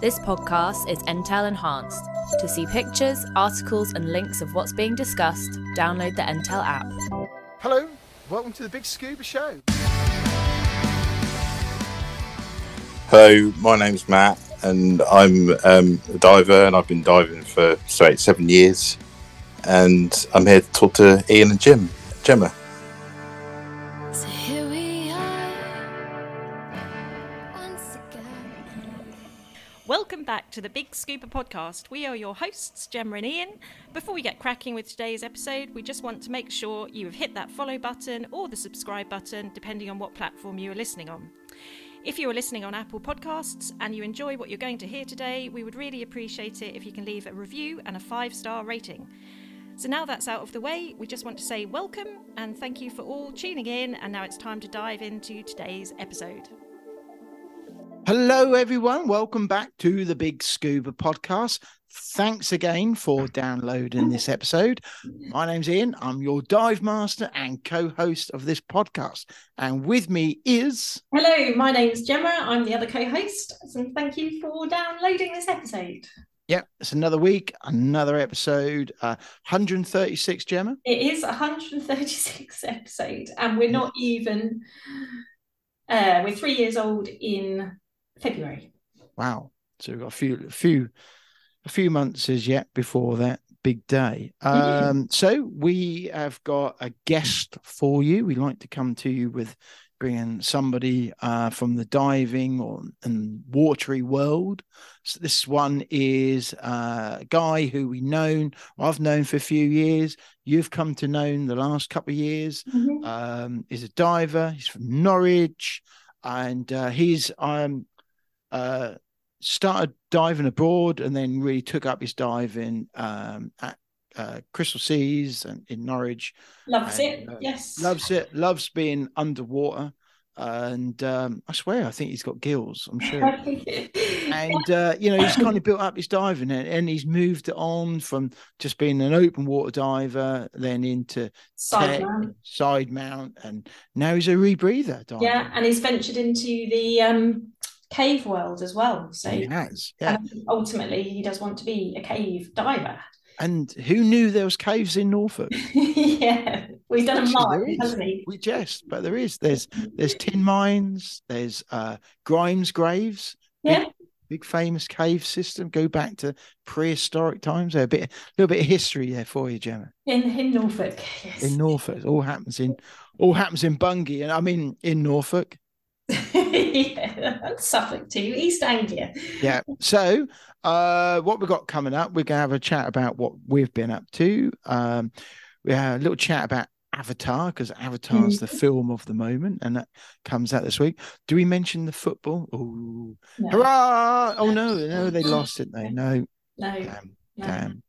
This podcast is Entale enhanced. To see pictures, articles, and links of what's being discussed, download the Entale app. Hello, welcome to the Big Scuba Show. Hello, my name's Matt, and I'm um, a diver, and I've been diving for straight seven years. And I'm here to talk to Ian and Jim, Gemma. To the Big Scuba podcast. We are your hosts, Gemma and Ian. Before we get cracking with today's episode, we just want to make sure you have hit that follow button or the subscribe button, depending on what platform you are listening on. If you are listening on Apple Podcasts and you enjoy what you're going to hear today, we would really appreciate it if you can leave a review and a five star rating. So now that's out of the way, we just want to say welcome and thank you for all tuning in. And now it's time to dive into today's episode. Hello, everyone. Welcome back to the Big Scuba Podcast. Thanks again for downloading this episode. My name's Ian. I'm your dive master and co host of this podcast. And with me is. Hello, my name's Gemma. I'm the other co-host, and thank you for downloading this episode. Yep, it's another week, another episode. Uh, 136, Gemma. It is 136 episode, and we're not even. Uh, we're three years old in February. Wow. So we've got a few, a few, a few months as yet before that big day. Um, so we have got a guest for you. We like to come to you with bringing somebody uh, from the diving or and watery world. So this one is uh, a guy who we known, I've known for a few years. You've come to know the last couple of years. Um, he's a diver. He's from Norwich, and uh, he's um uh started diving abroad and then really took up his diving um at uh, Crystal Seas and in Norwich. Loves And, it. uh, yes. Loves it. Loves being underwater. And um, I swear, I think he's got gills. I'm sure. and uh, you know he's kind of built up his diving and, and he's moved on from just being an open water diver then into Side tech, mount. side mount and now he's a rebreather diver Yeah, and he's ventured into the um, cave world as well. So he has yeah ultimately, he does want to be a cave diver. and who knew there was caves in norfolk yeah, we've done a Actually, mark, is. hasn't he? we jest but there is there's there's tin mines there's uh grimes graves Yeah. big famous cave system go back to prehistoric times there a bit a little bit of history there for you gemma In in Norfolk. Yes. in Norfolk. It all happens in all happens in Bungay, and I mean in Norfolk. yeah, and Suffolk too, East Anglia. Yeah. So, uh, what we've got coming up, we're gonna have a chat about what we've been up to. Um, we have a little chat about Avatar because Avatar's the film of the moment, and that comes out this week. Do we mention the football? Oh, No, hurrah! Oh no, no, they lost, didn't they? No, no, damn, no. damn.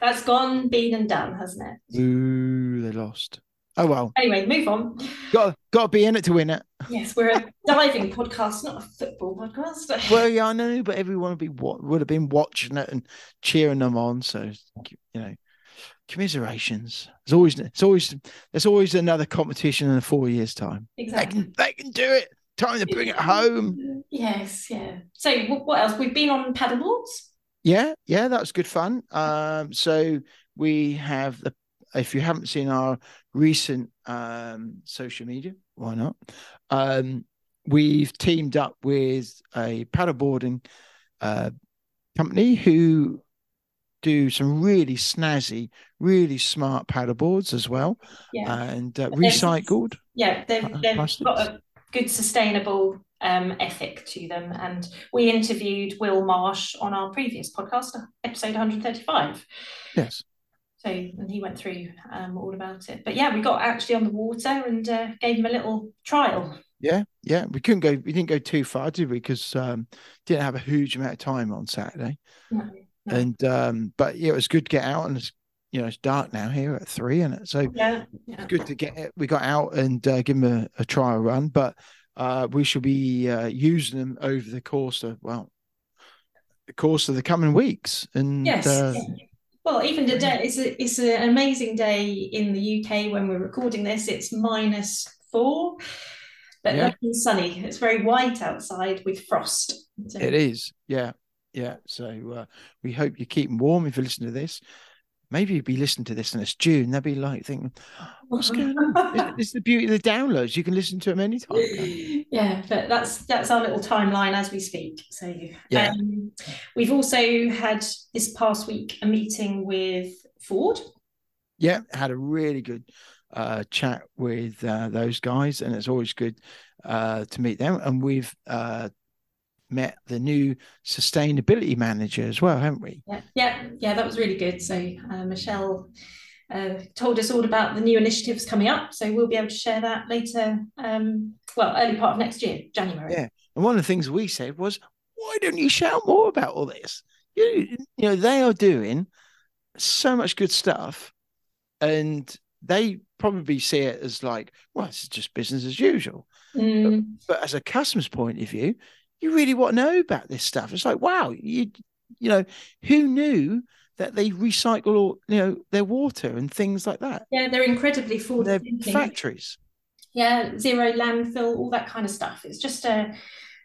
That's gone, been and done, hasn't it? Ooh, they lost. Oh well, Anyway, move on. got got to be in it to win it. Yes, we're a diving podcast, not a football podcast. Well, yeah, I know, but everyone would be what would have been watching it and cheering them on. So you know, commiserations. There's always it's always there's always another competition in four years' time. They exactly. can they can do it. Time to bring it home. Yes, yeah. So wh- what else? We've been on paddleboards. Yeah, yeah, that's good fun. Um, so we have the if you haven't seen our recent um social media, why not? Um, we've teamed up with a paddleboarding uh company who do some really snazzy, really smart paddleboards as well, Yeah, and uh, recycled. yeah. They've, uh, they've got a good sustainable um, ethic to them, and we interviewed Will Marsh on our previous podcast, episode 135. Yes, So, and he went through um, all about it. But yeah, we got actually on the water and uh, gave him a little trial. yeah, yeah. We couldn't go. We didn't go too far, did we? Because um, didn't have a huge amount of time on Saturday. No, no. and um but yeah it was good to get out and it's you know it's dark now here at three and it so Yeah, yeah. good to get it we got out and uh, give them a, a trial run but uh we shall be uh using them over the course of well the course of the coming weeks and Yes. uh, yeah. Well, even today, it's a, it's an amazing day in the UK when we're recording this. It's minus four, but Yeah. sunny. It's very white outside with frost. So- It is, yeah, yeah. So uh, we hope you keep 'em warm if you listen to this. Maybe you'd be listening to this and it's June. They'll be like thinking, "What's going on?" This is the beauty of the downloads. You can listen to them anytime. yeah, but that's that's our little timeline as we speak. So Yeah. um, we've also had this past week a meeting with Ford. Yeah, had a really good uh, chat with uh, those guys, and it's always good uh, to meet them. And we've uh, met the new sustainability manager as well, haven't we? Yeah, yeah, yeah, that was really good. So uh, Michelle uh, told us all about the new initiatives coming up. So we'll be able to share that later. Um, well, early part of next year, January. Yeah. And one of the things we said was, why don't you shout more about all this? You, you know, they are doing so much good stuff, and they probably see it as like, well, it's just business as usual. Mm, But as a customer's point of view, you really want to know about this stuff. It's like, wow, you, you know, who knew that they recycle all, you know, their water and things like that? yeah, they're incredibly forward thinking. factories. Yeah, zero landfill, all that kind of stuff. It's just uh,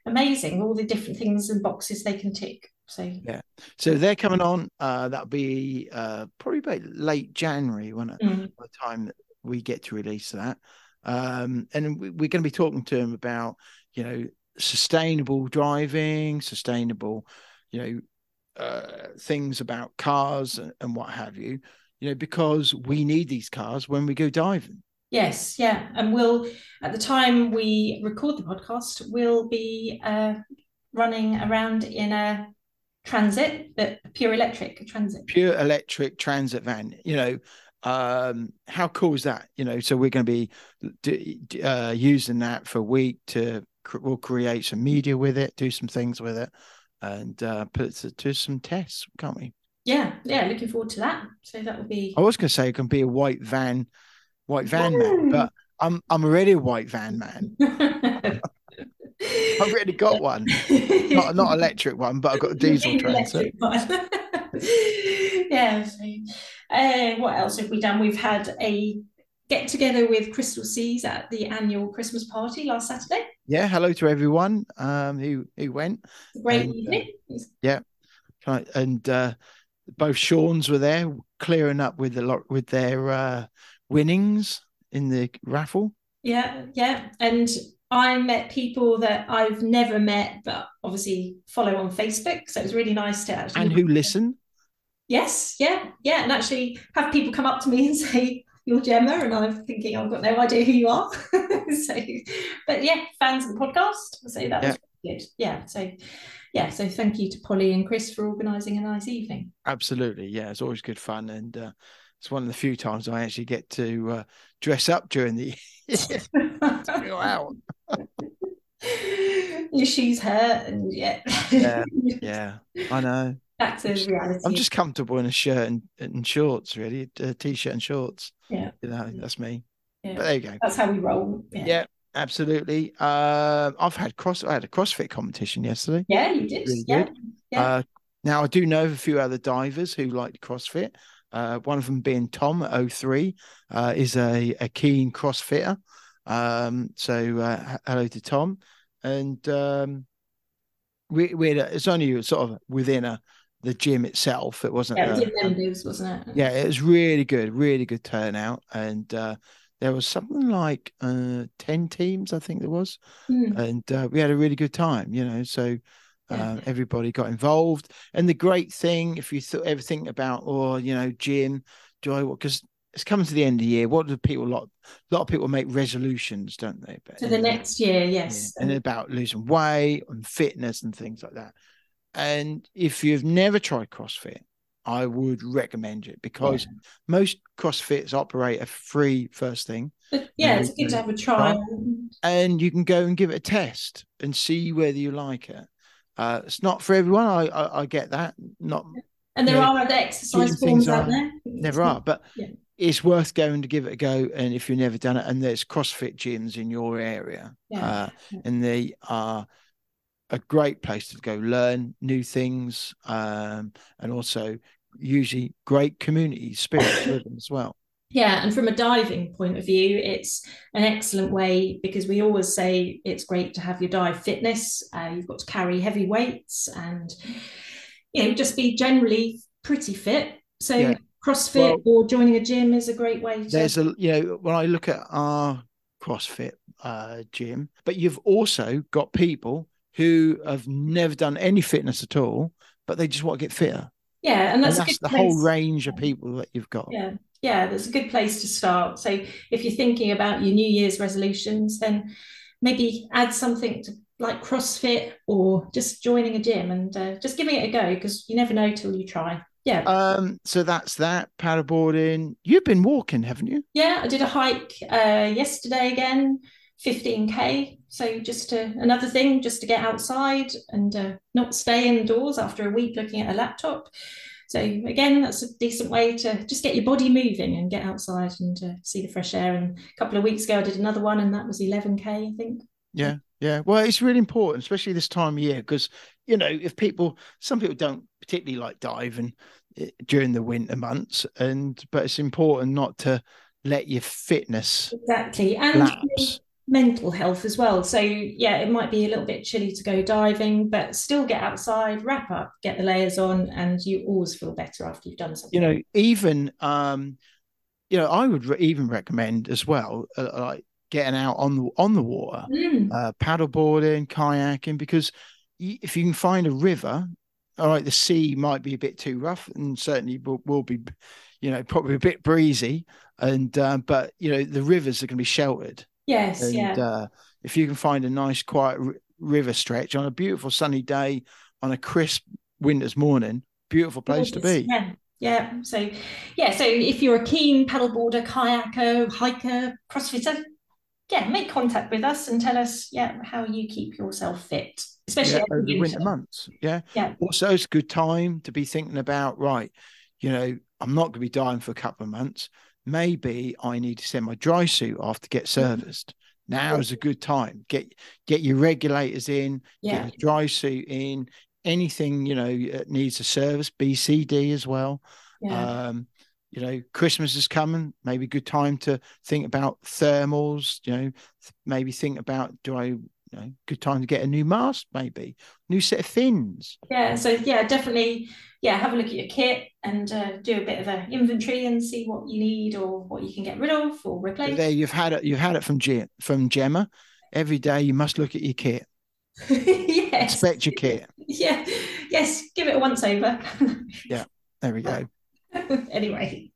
amazing, all the different things and boxes they can tick. So yeah, So they're coming on. Uh, that'll be uh, probably about late January when mm, by the time that we get to release that. Um, and we, we're going to be talking to them about, you know, sustainable driving, sustainable, you know, uh, things about cars and, and what have you, you know, because we need these cars when we go diving. yes, yeah, and we'll at the time we record the podcast, we'll be uh, running around in a transit, but pure electric transit. Pure electric transit van, you know, um how cool is that you know so we're going to be d- d- uh using that for a week to we'll create some media with it do some things with it and uh put it to, to some tests can't we Yeah, yeah, looking forward to that. So that will be. i was going to say it can be a white van white van man but i'm i'm already a white van man i've already got one not not electric one but i've got a diesel transit Electric yeah. So, uh, what else have we done? We've had a get together with Crystal Seas at the annual Christmas party last Saturday. yeah hello to everyone um who who went Great And, uh, evening. Right, and uh, both Sean's were there clearing up with a lot with their uh, winnings in the raffle. Yeah, yeah. And I met people that I've never met, but obviously follow on Facebook. So it was really nice to actually. And who listen? Yes, yeah, yeah. And actually have people come up to me and say, You're Gemma. And I'm thinking, I've got no idea who you are. so, but yeah, fans of the podcast. So that was really good. Yeah. So, yeah. So thank you to Polly and Chris for organising a nice evening. Absolutely, yeah. It's always good fun, and uh, it's one of the few times I actually get to uh, dress up during the go out. Your shoes hurt, and yeah, Yeah. Yeah, I know. Back to reality. I'm just comfortable in a shirt and, and shorts, really, a t-shirt and shorts. Yeah. you know, that's me. Yeah. But there you go. That's how we roll. Yeah, Yeah, absolutely. Uh, I've had cross. I had a CrossFit competition yesterday. Yeah, you did. Really yeah. Yeah. Uh, now I do know of a few other divers who like CrossFit. Uh, one of them being Tom at 03, uh, is a, a keen CrossFitter. Um, so uh, hello to Tom. And um, we we it's only sort of within a the gym itself. It wasn't. Yeah, it was in members, wasn't it? yeah, it was really good, really good turnout, and uh, there was something like uh, ten teams, I think there was, Hmm. and uh, we had a really good time. You know, so Yeah. uh, everybody got involved. And the great thing, if you th- ever think about, or you know, gym, do I because it's coming to the end of the year. What do people lot? A lot of people make resolutions, don't they? But To the next year, yeah, yes. and about losing weight and fitness and things like that. And if you've never tried CrossFit, I would recommend it because most CrossFits operate a free first thing, But yeah, Yeah, it's good to have a trial. and you can go and give it a test and see whether you like it. Uh, it's not for everyone. I, I I get that. Not And there Yeah. are other exercise things forms out are- there. never are, but Yeah. it's worth going to give it a go. And if you've never done it, and there's CrossFit gyms in your area, Yeah. uh, Yeah. and they are a great place to go learn new things, um, and also usually great community spirit with them as well. Yeah, and from a diving point of view, it's an excellent way because we always say it's great to have your dive fitness. Uh, you've got to carry heavy weights and you know just be generally pretty fit. So Yeah. CrossFit or joining a gym is a great way to. There's a you know when I look at our CrossFit uh, gym, but you've also got people who have never done any fitness at all, but they just want to get fitter. yeah, and And that's, that's, a good the place. whole range of people that you've got. Yeah, yeah, that's a good place to start. So if you're thinking about your New Year's resolutions, then maybe add something to like CrossFit or just joining a gym and uh, just giving it a go because you never know till you try. Yeah. Um, so that's that paddleboarding. You've been walking, haven't you? Yeah, I did a hike uh, yesterday again, 15k. So just to, another thing, just to get outside and uh, not stay indoors after a week looking at a laptop. So again, that's a decent way to just get your body moving and get outside and uh, see the fresh air. And a couple of weeks ago, I did another one, and that was 11k, I think. Yeah, yeah. Well, it's really important, especially this time of year, because you know, if people, some people don't particularly like diving eh, during the winter months, and but it's important not to let your fitness Exactly, and lapse. Mental health as well. So yeah, it might be a little bit chilly to go diving, but still get outside, wrap up, get the layers on, and you always feel better after you've done something. You know, even um, you know, I would re- even recommend as well, uh, like getting out on the on the water, Mm, uh, paddleboarding, kayaking, because if you can find a river, all right, the sea might be a bit too rough, and certainly will, will be, you know, probably a bit breezy, and uh, but you know the rivers are going to be sheltered, yes, and yeah. uh, if you can find a nice quiet r- river stretch on a beautiful sunny day on a crisp winter's morning, beautiful place to be. Yeah, yeah. So, yeah. So if you're a keen paddleboarder, kayaker, hiker, crossfitter, yeah, make contact with us and tell us, yeah, how you keep yourself fit, especially yeah, over the winter winter. months. Yeah. Yeah. Also, it's a good time to be thinking about, right, you know, I'm not going to be dying for a couple of months. Maybe I need to send my dry suit off to get serviced. Now is a good time. Get get your regulators in, Yeah, get your dry suit in, anything, you know, that needs a service, BCD as well. yeah, Um, you know, Christmas is coming. Maybe good time to think about thermals. You know, maybe think about do I, you know, good time to get a new mask, maybe new set of fins. yeah. So yeah, definitely, yeah. Have a look at your kit and uh, do a bit of an inventory and see what you need or what you can get rid of or But replace. there, you've had it. You've had it from Ge- from Gemma. Every day you must look at your kit. yes, Inspect your kit. yeah, yes. Give it a once over. Yeah. There we go. anyway,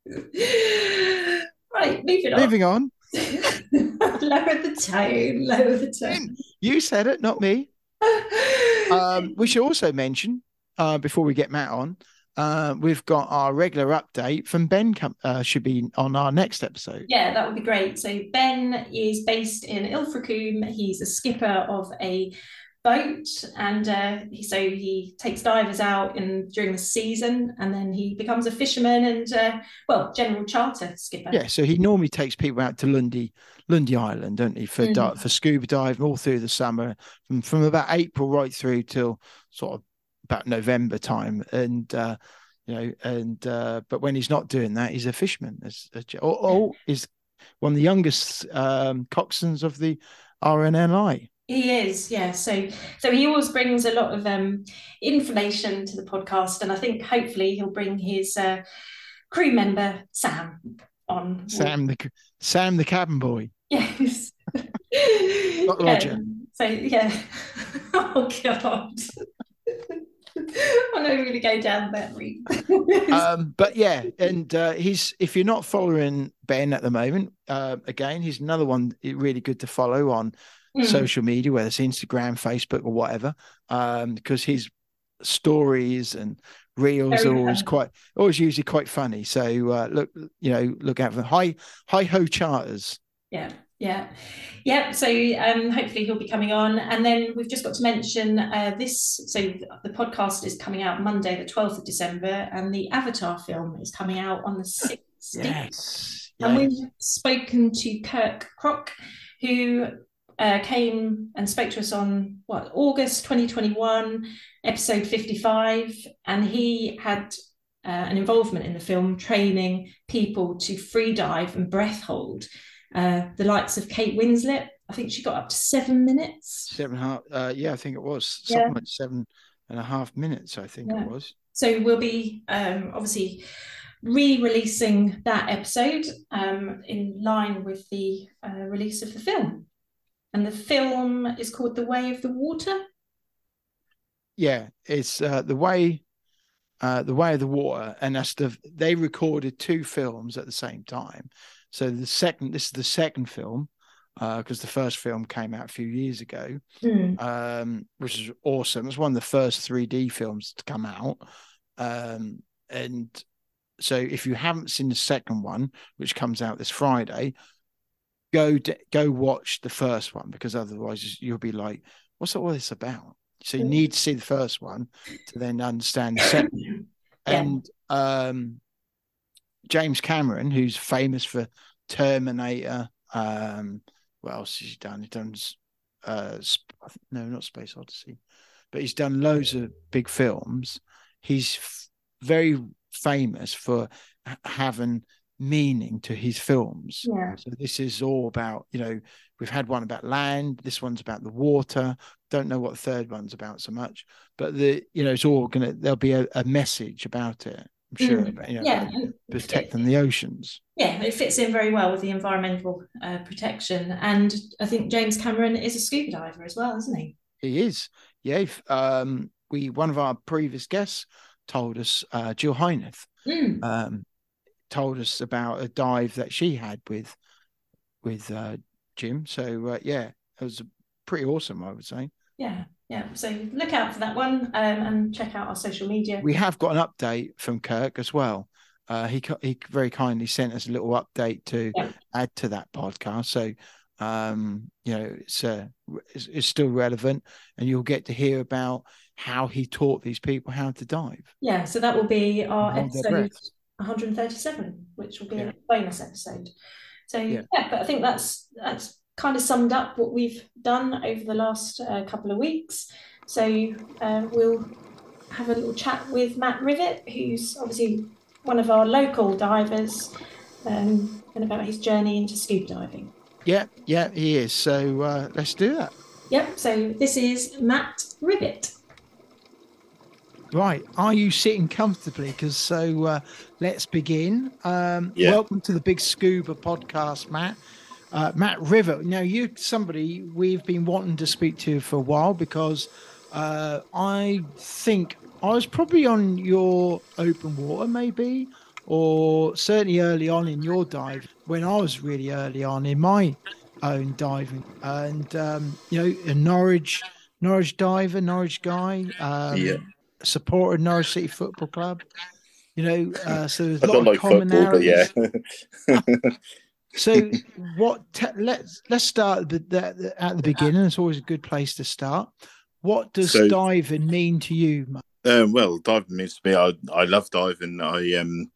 right, moving on. Moving on. lower the tone, lower the tone. You said it, not me. Um, we should also mention uh, before we get Matt on, uh, we've got our regular update from Ben. Com- uh, should be on our next episode. yeah, that would be great. So Ben is based in Ilfracombe. He's a skipper of a boat, and uh, he, so he takes divers out in during the season, and then he becomes a fisherman and uh, well, general charter skipper. Yeah, so he normally takes people out to Lundy, Lundy Island, don't he, for di- Mhm. for scuba diving all through the summer, from from about April right through till sort of about November time, and uh, you know, and uh, but when he's not doing that, he's a fisherman. As, as or, or is one of the youngest um, coxswains of the RNLI. He is, yeah. So, so he always brings a lot of um, information to the podcast, and I think hopefully he'll bring his uh, crew member Sam on. Sam the Sam the cabin boy. Yes. Not Roger. So yeah. Oh God. I don't really go down that route. um, but yeah, and uh, he's if you're not following Ben at the moment, uh, again, he's another one really good to follow on Mm. social media, whether it's Instagram, Facebook, or whatever, um, because his stories and reels Very are always funny. quite, always usually quite funny. So uh, look, you know, look out for hi hi ho charters. Yeah, yeah, yeah. So um, hopefully he'll be coming on, and then we've just got to mention uh, this. So the podcast is coming out Monday, the twelfth of December, and the Avatar film is coming out on the sixteenth. Yes, And yes. we've spoken to Kirk Krack, who uh, came and spoke to us on what August 2021, episode 55, and he had uh, and involvement in the film, training people to free dive and breath hold. Uh, the likes of Kate Winslet, I think she got up to seven minutes. Seven and a half. Uh, yeah, I think it was Yeah. like seven and a half minutes. I think Yeah. it was. So we'll be um, obviously re-releasing that episode um, in line with the uh, release of the film. And the film is called The Way of the Water. Yeah, it's uh, the way, uh, the way of the water, and that's the. They recorded two films at the same time. So the second, this is the second film, because the first film came out a few years ago. Hmm. um, which is awesome. It's one of the first 3D films to come out. Um, and so if you haven't seen the second one, which comes out this Friday, go go watch the first one because otherwise you'll be like, what's all this about? So you need to see the first one to then understand the second. Yeah. And um, James Cameron, who's famous for Terminator, um, what else has he done? He's done uh no not space odyssey but he's done loads of big films he's f- very famous for having meaning to his films Yeah. so this is all about you know we've had one about land this one's about the water don't know what the third one's about so much but the you know it's all gonna there'll be a, a message about it i'm sure Mm. about, you know, Yeah. protecting the oceans Yeah, it fits in very well with the environmental uh, protection. And I think James Cameron is a scuba diver as well, isn't he? He is. Yeah. Um, we one of our previous guests told us, uh, Jill Heinerth, Mm. um, told us about a dive that she had with with uh, Jim. So uh, yeah, it was pretty awesome, I would say. Yeah, yeah. So look out for that one um, and check out our social media. We have got an update from Kirk as well. Uh, he he very kindly sent us a little update to Yeah. add to that podcast. So um, you know, it's, uh, it's it's still relevant, and you'll get to hear about how he taught these people how to dive. Yeah, so that will be our Hold episode. 137, which will be Yeah. a bonus episode. So Yeah. yeah. but I think that's that's kind of summed up what we've done over the last uh, couple of weeks. So uh, we'll have a little chat with Matt Rivett, who's obviously one of our local divers, um, and about his journey into scuba diving. Yeah, yeah, he is. So uh, let's do that. Yep. So this is Matt Rivett. Right. Are you sitting comfortably? Because so uh, let's begin. Um, Yeah. Welcome to the Big Scuba podcast, Matt. Uh, Matt Rivett. Now, you're somebody we've been wanting to speak to for a while because uh, I think I was probably on your open water, maybe, or certainly early on in your dive when I was really early on in my own diving. And, um, you know, a Norwich, Norwich diver, Norwich guy. Um, Yeah. Supported Norwich City Football Club. You know, uh, so there's a I lot don't of like football, but yeah. commonalities. So, what? Te- let's let's start at the, the, at the beginning. It's always a good place to start. What does So- diving mean to you? Um, well, diving means to me. I I love diving. I um,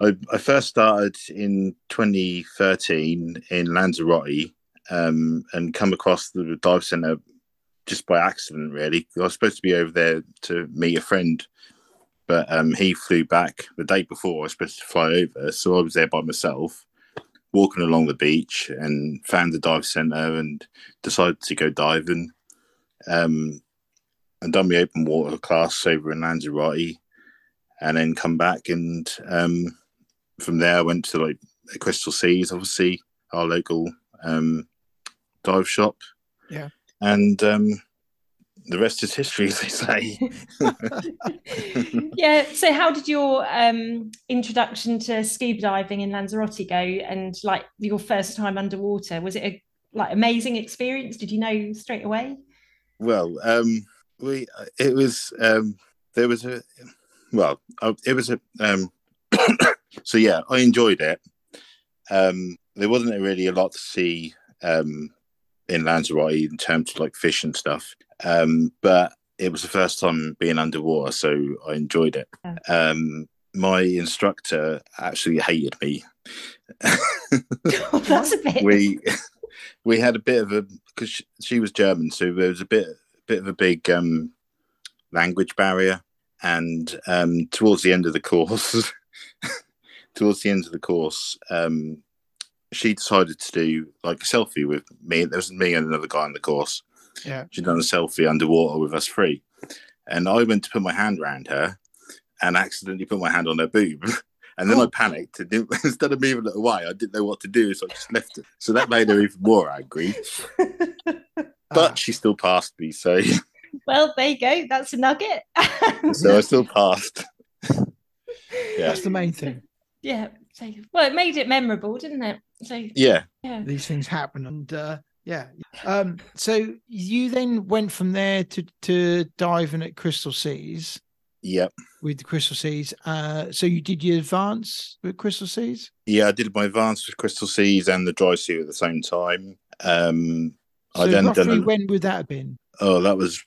I, I first started in 2013 in Lanzarote, um, and come across the dive centre just by accident. Really, I was supposed to be over there to meet a friend, but um, he flew back the day before. I was supposed to fly over, so I was there by myself, walking along the beach, and found the dive centre and decided to go diving. Um, and done my open water class over in Lanzarote, and then come back and um, from there I went to like Crystal Seas, obviously our local um, dive shop. Yeah. And um, the rest is history, as they say. yeah. So, how did your um, introduction to scuba diving in Lanzarote go, and like your first time underwater? Was it a like amazing experience? Did you know straight away? well, um, we it was um, there was a well uh, it was a um, so yeah I enjoyed it. Um, there wasn't really a lot to see um, in Lanzarote in terms of like fish and stuff, um, but it was the first time being underwater, so I enjoyed it. Yeah. Um, my instructor actually hated me. That's a bit. we we had a bit of a because she, she was German, so there was a bit bit of a big um, language barrier, and um, towards the end of the course, towards the end of the course, um, she decided to do like a selfie with me. There was me and another guy on the course. Yeah. She'd done a selfie underwater with us three. And I went to put my hand around her and accidentally put my hand on her boob. And then I Oh. panicked. And didn't- instead of moving it away, I didn't know what to do. So I just left it. So that made her even more angry. But Ah, she still passed me. So, well, there you go. That's a nugget. so I still passed. Yeah. that's the main thing. yeah. So, well, it made it memorable, didn't it? So, Yeah. yeah. These things happen, and uh, yeah. Um, so you then went from there to to diving at Crystal Seas Yep. with the Crystal Seas. Uh, so you did your advance with Crystal Seas. Yeah. I did my advance with Crystal Seas and the dry suit at the same time. Um, So I then roughly done a- when would that have been? oh, that was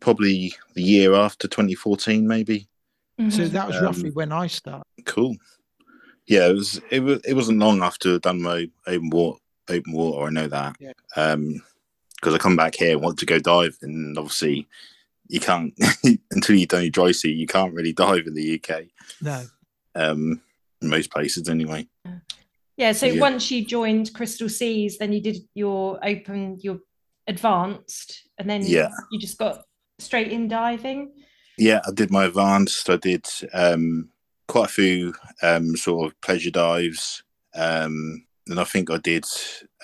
probably the year after 2014, maybe. So Mhm. that was Um, roughly when I started. Cool. Yeah, it was. It was. It wasn't long after I'd done my open water. Open water. I know that. Yeah. Um, because I come back here and want to go dive, and obviously, you can't until you've done your dry sea. You can't really dive in the UK. No. Um, in most places anyway. Yeah, so Yeah. once you joined Crystal Seas, then you did your open, your advanced, and then Yeah. you just got straight in diving. Yeah, I did my advanced. I did um quite a few um sort of pleasure dives. Um, and I think I did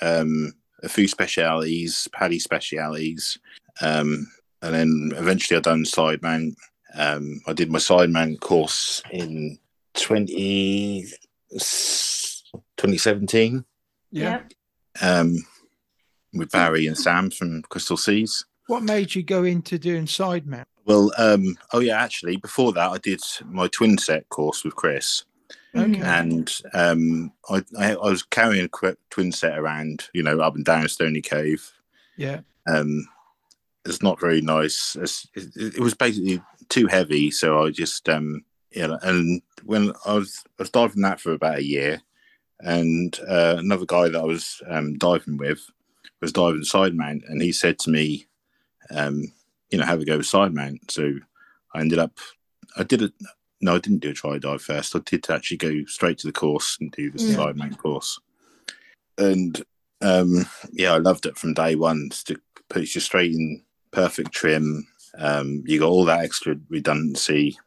um a few specialities, PADI specialities. Um, and then eventually I done side mount. Um, I did my side mount course in 20, 2017 Yeah. um, with Barry and Sam from Crystal Seas. What made you go into doing side mount? Well, um, oh yeah, actually, before that, I did my twin set course with Chris, Okay. and um, I, I, I was carrying a twin set around, you know, up and down Stoney Cove. Yeah. Um, it's not very nice. It's, it, it was basically too heavy, so I just, um, you know, and when I was, I was diving that for about a year, and uh, another guy that I was um, diving with was diving side mount, and he said to me, um, you know, have a go with side mount. So I ended up, I did it. No, I didn't do a try dive first. I did actually go straight to the course and do the Yeah. side mount course. And um, yeah, I loved it from day one. It puts you straight in perfect trim. Um, you got all that extra redundancy,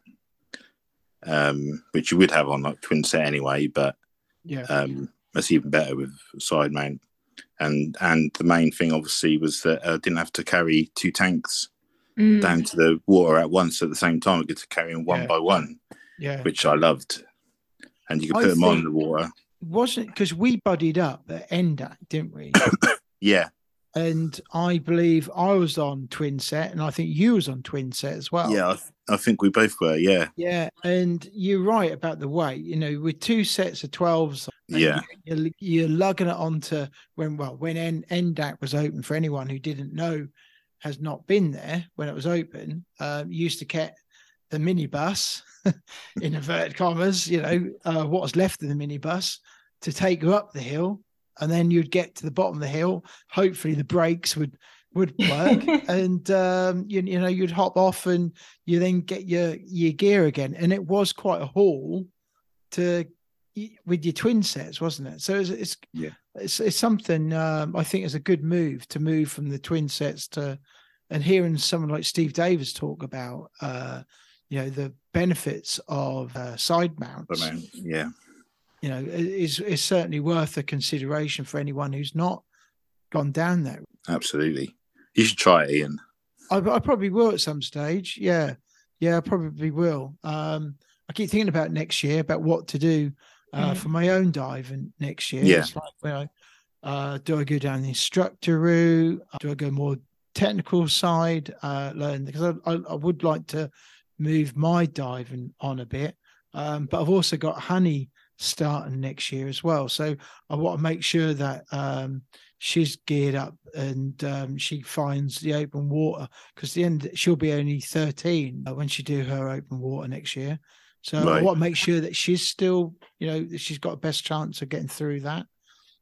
um, which you would have on like twin set anyway, but Yeah. um, that's even better with side mount. And and the main thing obviously was that I didn't have to carry two tanks Mm. down to the water at once at the same time. I get to carry them one Yeah. by one, Yeah. which I loved. And you could I put them on the water. Wasn't because we buddied up at NDAC, didn't we? Yeah, and I believe I was on twin set, and I think you was on twin set as well. yeah. I, th- I think we both were. Yeah, Yeah, and you're right about the weight. You know, with two sets of twelves, Yeah. you- you're, you're lugging it onto when well when N- NDAC was open for anyone who didn't know, has not been there when it was open. Um, used to get the minibus in inverted commas. You know, uh, what was left of the minibus to take you up the hill, and then you'd get to the bottom of the hill. Hopefully, the brakes would would work, and um, you, you know you'd hop off and you then get your your gear again and it was quite a haul to with your twin sets wasn't it so it's it's Yeah. it's, it's something um, i think is a good move to move from the twin sets to and hearing someone like steve davis talk about uh you know the benefits of uh, side mounts I mean, yeah, you know is is certainly worth a consideration for anyone who's not gone down that absolutely. You should try it, Ian. I, I probably will at some stage. Yeah, yeah, I probably will. Um, I keep thinking about next year about what to do uh, Mm. for my own diving next year. Yeah. It's like, you know, uh, do I go down the instructor route? Do I go more technical side? Uh, learn because I, I, I would like to move my diving on a bit, um, but I've also got Honey starting next year as well. So I want to make sure that um, she's geared up and um, she finds the open water because the end she'll be only 13 uh, when she do her open water next year so i Right. want to make sure that she's still you know that she's got the best chance of getting through that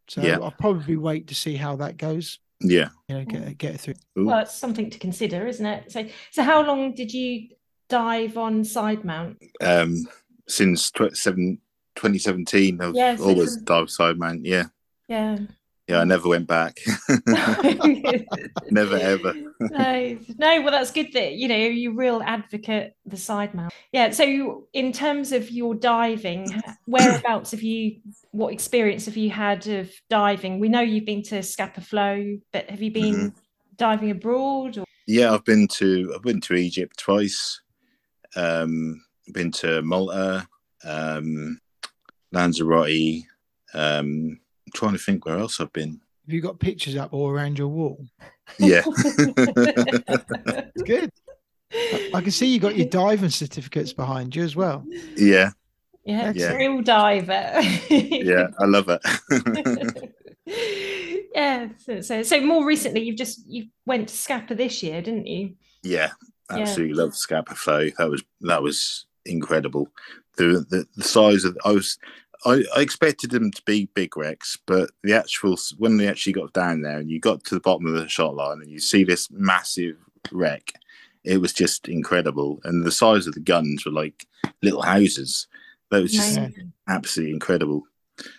so Yeah. i'll probably wait to see how that goes Yeah. you know get, get it through Ooh. Well, it's something to consider, isn't it? So, so how long did you dive on side mount? Um, since tw- seven, 2017, I've Yeah, so always from- dived side man. Yeah, Yeah. Yeah, I never went back. never ever. no, no. Well, that's good that you know you real advocate the side mount. Yeah. So, in terms of your diving, whereabouts have you? What experience have you had of diving? We know you've been to Scapa Flow, but have you been Mm-hmm. diving abroad? Or... Yeah, I've been to I've been to Egypt twice. Um, been to Malta, um, Lanzarote. Um, I'm trying to think where else I've been. Have you got pictures up all around your wall? Yeah, Good. I I can see you got your diving certificates behind you as well. yeah, Yeah, Yeah. real diver. yeah. I love it. yeah. So, so, so more recently, you've just you went to Scapa this year, didn't you? yeah, Yeah. absolutely love Scapa Flow. That was that was incredible. The the, the size of I was. I, I expected them to be big wrecks, but the actual when they actually got down there and you got to the bottom of the shot line and you see this massive wreck, it was just incredible. And the size of the guns were like little houses. That was just Amazing. absolutely incredible.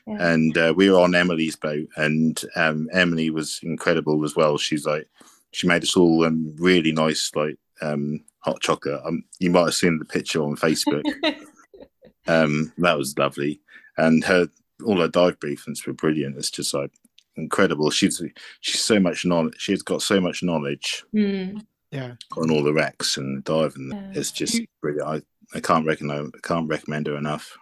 Yeah. And uh, we were on Emily's boat, and um, Emily was incredible as well. She's like, she made us all um, really nice, like um, hot chocolate. Um, you might have seen the picture on Facebook. um, that was lovely, and her all her dive briefings were brilliant. It's just like incredible. She's she's so much knowledge. She's got so much knowledge Mm. Yeah. on all the wrecks and diving. Yeah. It's just You- brilliant. I, I can't recommend I can't recommend her enough.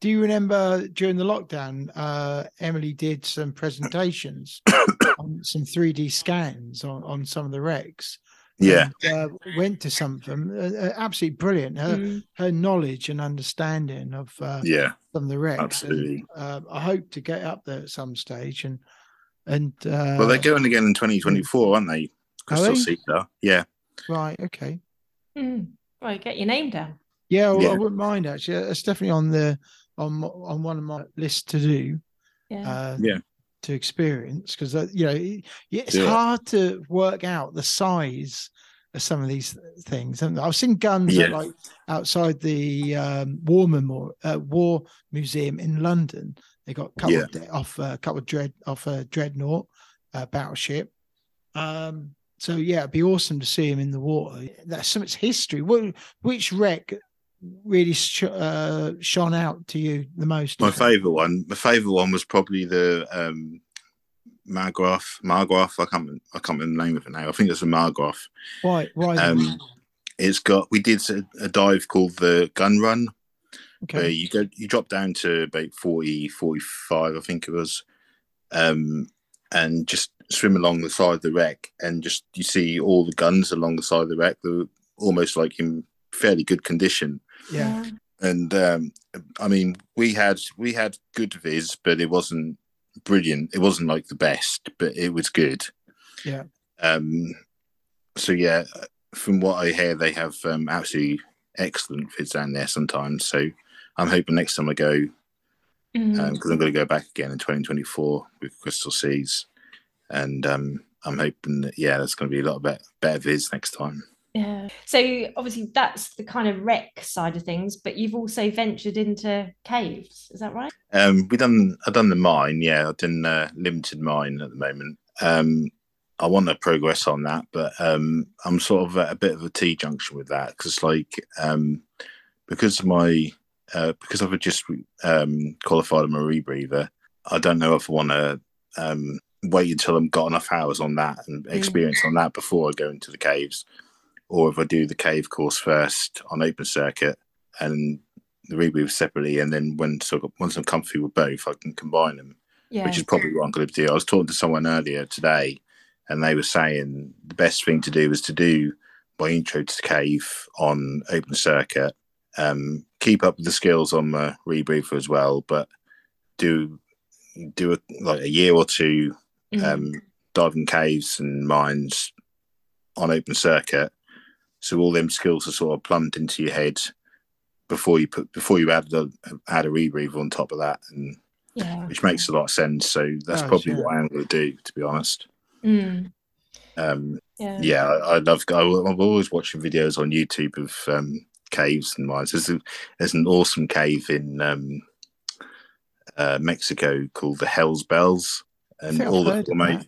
Do you remember during the lockdown, uh, Emily did some presentations on some 3D scans on, on some of the wrecks? Yeah, and, uh, went to some of them. Uh, uh, absolutely brilliant. Her, Mm. her knowledge and understanding of uh, yeah, some of the wrecks. absolutely. And, uh, I hope to get up there at some stage and and uh, well, they're going again in 2024, aren't they? Crystal they? Cedar. Yeah, right. Okay. Mm. Right, get your name down. Yeah, well, Yeah. I wouldn't mind actually. It's definitely on the on on one of my lists to do. Yeah. Uh, Yeah. To experience because you know it- it's it. hard to work out the size of some of these things. And I've seen guns Yeah. like outside the um, War Memorial, uh, War Museum in London. They got a couple Yeah. of off a couple of dread off a dreadnought uh, battleship. Um, so yeah, it'd be awesome to see him in the water. That's some its history. What, which wreck really sh- uh, shone out to you the most? my favourite one. My favourite one was probably the um, Markgraf. Markgraf. I can't. I can't remember the name of it now. I think it's a Markgraf. Why? Why? Um, it's got. We did a, a dive called the Gun Run, where okay. you go. You drop down to about 40, 45, I think it was, um, and just swim along the side of the wreck, and just you see all the guns along the side of the wreck. They're almost like in fairly good condition. Yeah. and um, I mean, we had we had good viz, but it wasn't brilliant. It wasn't like the best, but it was good. Yeah. Um. So yeah, from what I hear, they have um, absolutely excellent viz down there sometimes. So I'm hoping next time I go, because Mm. I'm going to go back again in 2024 with Crystal Seas, and um, I'm hoping that yeah, there's going to be a lot better better viz next time. Yeah. So obviously that's the kind of wreck side of things, but you've also ventured into caves. Is that right? Um, we done. I done the mine. Yeah, I've done uh, limited mine at the moment. Um, I want to progress on that, but um, I'm sort of at a bit of a T junction with that because, like, um, because of my uh, because I've just um, qualified a rebreather, I don't know if I want to um, wait until I've got enough hours on that and experience on that before I go into the caves, or if I do the cave course first on open circuit and the rebreathe separately, and then when so once I'm comfy with both, I can combine them, Yeah. which is probably what I'm going to do. I was talking to someone earlier today, and they were saying the best thing to do is to do my intro to cave on open circuit. Um, keep up with the skills on my rebreather as well, but do do a, like a year or two Mm. um, diving caves and mines on open circuit. So all them skills are sort of plumbed into your head before you put before you add a add a rebreather on top of that, and yeah. which makes a lot of sense. So that's Does, probably yeah. what I am going to do, to be honest. Mm. Um, Yeah. yeah, I, I love. I, I'm always watching videos on YouTube of um, caves and mines. There's, a, there's an awesome cave in um, uh, Mexico called the Hell's Bells, and all the forma-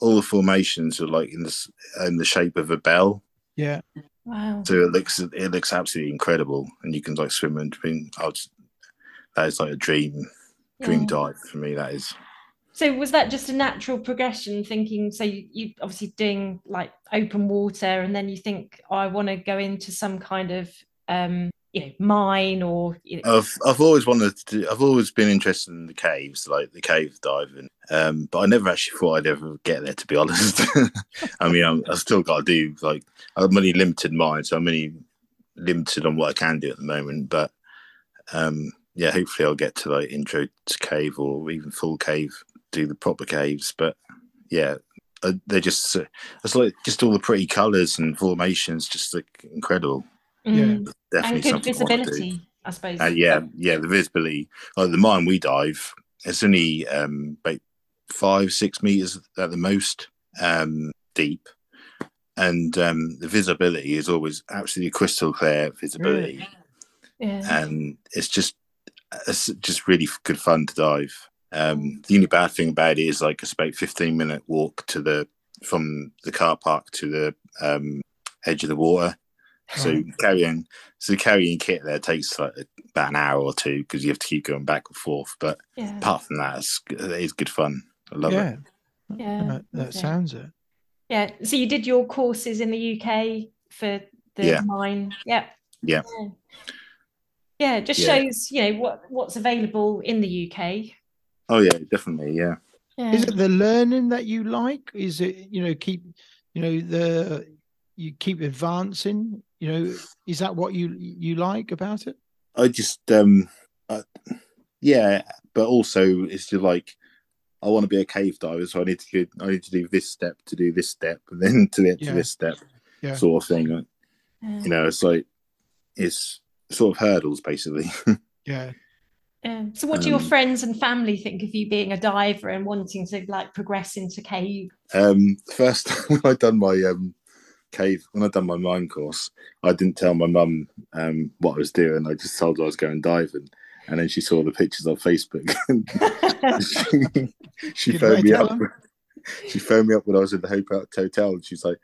all the formations are like in the in the shape of a bell. Yeah. Wow. So it looks it looks absolutely incredible, and you can like swim and between. I was, that is like a dream dream Yeah. dive for me. That is. So was that just a natural progression? Thinking so you, you obviously doing like open water, and then you think oh, I want to go into some kind of um, you know mine or you know, I've I've always wanted to. I've always been interested in the caves, like the cave diving. Um, but I never actually thought I'd ever get there. To be honest, I mean, I'm, I've still got to do like I'm only limited mind, so I'm only limited on what I can do at the moment. But um, yeah, hopefully I'll get to like intro to cave or even full cave, do the proper caves. But yeah, uh, they're just uh, it's like just all the pretty colours and formations, just like incredible. Mm, Definitely and good something I wanna do. visibility, I suppose. Uh, yeah, yeah, the visibility. Like the mine we dive, it's only um, about five, six meters at the most um, deep, and um, the visibility is always absolutely crystal clear visibility, yeah. and it's just it's just really good fun to dive. Um, the only bad thing about it is like it's about fifteen minute walk to the from the car park to the um, edge of the water. So Right. carrying so carrying kit there takes like about an hour or two because you have to keep going back and forth. But yeah. apart from that, it's, it is good fun. I love yeah. it. Yeah, That, that okay. sounds it. Yeah. So you did your courses in the UK for the Yeah. mine. Yeah. Yeah. Yeah. Yeah, it just Yeah. shows, you know, what what's available in the UK. Oh yeah, definitely. Yeah. Yeah. Is it the learning that you like? Is it you know keep you know the you keep advancing? You know, is that what you you like about it? I just um, uh, yeah, but also it's just like I want to be a cave diver, so I need to do, I need to do this step to do this step, and then to get Yeah. to this step, Yeah. sort of thing. Like, Yeah. You know, it's like it's sort of hurdles basically. Yeah. Yeah. So what do your Um, friends and family think of you being a diver and wanting to like progress into cave? Um, first when I done my um cave when I done my mine course, I didn't tell my mum um what I was doing. I just told her I was going diving, and then she saw the pictures on Facebook. she, she phoned me up. her. She phoned me up when I was in the hotel hotel, and she's like,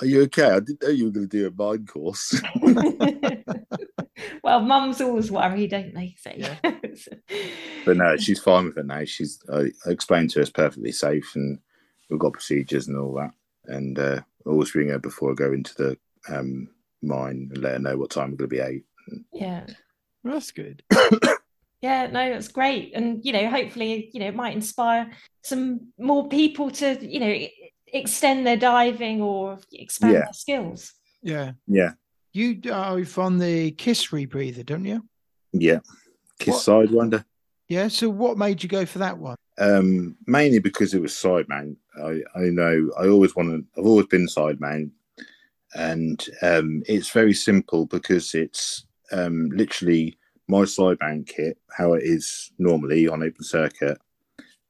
"Are you okay? I didn't know you were going to do a mine course." well, mums always worried, don't they? So, Yeah. but no, she's fine with it now. She's I, I explained to her it's perfectly safe, and we've got procedures and all that. And uh, I always ring her before I go into the um, mine and let her know what time we're going to be out. yeah. Well, that's good. Yeah, no, that's great. And, you know, hopefully, you know, it might inspire some more people to, you know, extend their diving or expand Yeah. their skills. Yeah. Yeah, You dive on the Kiss rebreather, don't you? yeah. Kiss What- Sidewinder. Yeah. So what made you go for that one? Um, mainly because it was side mount. I, I know I always wanted. I've always been side mount, and um, it's very simple because it's um, literally my side mount kit, how it is normally on open circuit,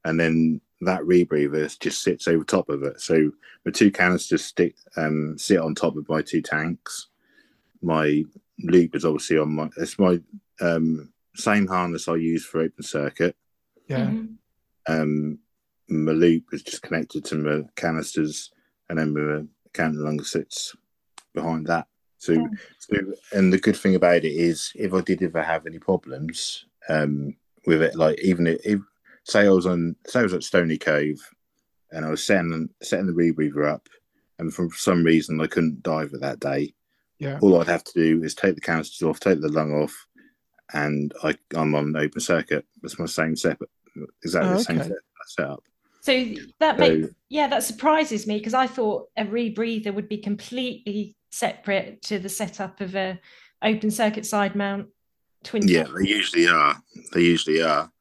and then that rebreather just sits over top of it. So the two canisters stick um, sit on top of my two tanks. My loop is obviously on my. It's my um, same harness I use for open circuit Yeah. Mhm. Um, my loop is just connected to my canisters, and then my counter lung sits behind that. So, Yeah. so, and the good thing about it is, if I did ever have any problems um, with it, like even if, if say I was on, say I was at Stoney Cove, and I was setting setting the rebreather up, and for some reason I couldn't dive it that day, Yeah. all I'd have to do is take the canisters off, take the lung off, and I, I'm on open circuit. It's my same setup, exactly Oh, the same okay. setup. So that So, makes, yeah, that surprises me because I thought a rebreather would be completely separate to the setup of a open circuit side mount twin. yeah, tank. they usually are. They usually are.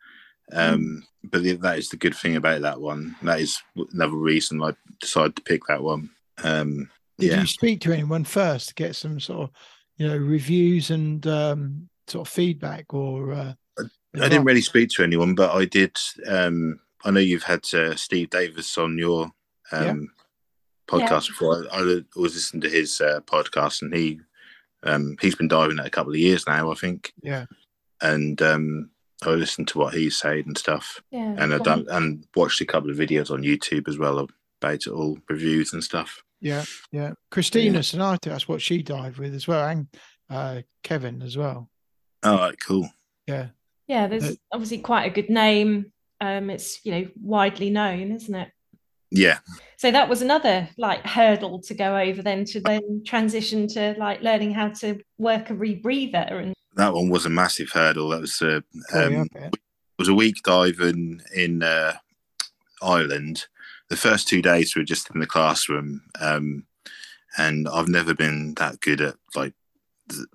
Mm. Um, But the- that is the good thing about that one. That is another reason I decided to pick that one. Um, Did yeah, you speak to anyone first to get some sort of, you know, reviews and um, sort of feedback or? Uh, I didn't really speak to anyone, but I did. Um, I know you've had uh, Steve Davis on your um, podcast before. I, I was listening to his uh, podcast, and he um, he's been diving it a couple of years now, I think. Yeah. And um, I listened to what he's said and stuff, Yeah. and I done and watched a couple of videos on YouTube as well about it all, reviews and stuff. Yeah, yeah. Cristina Zenato, that's what she dived with as well, and uh, Kevin as well. All right, cool. Yeah, Yeah, there's But- obviously quite a good name. Um, it's you know widely known, isn't it? Yeah, So that was another like hurdle to go over then to then transition to like learning how to work a rebreather and that one was a massive hurdle. That was uh, Oh, um, yeah, I was a week diving in uh, Ireland. The first two days were just in the classroom, um, and I've never been that good at like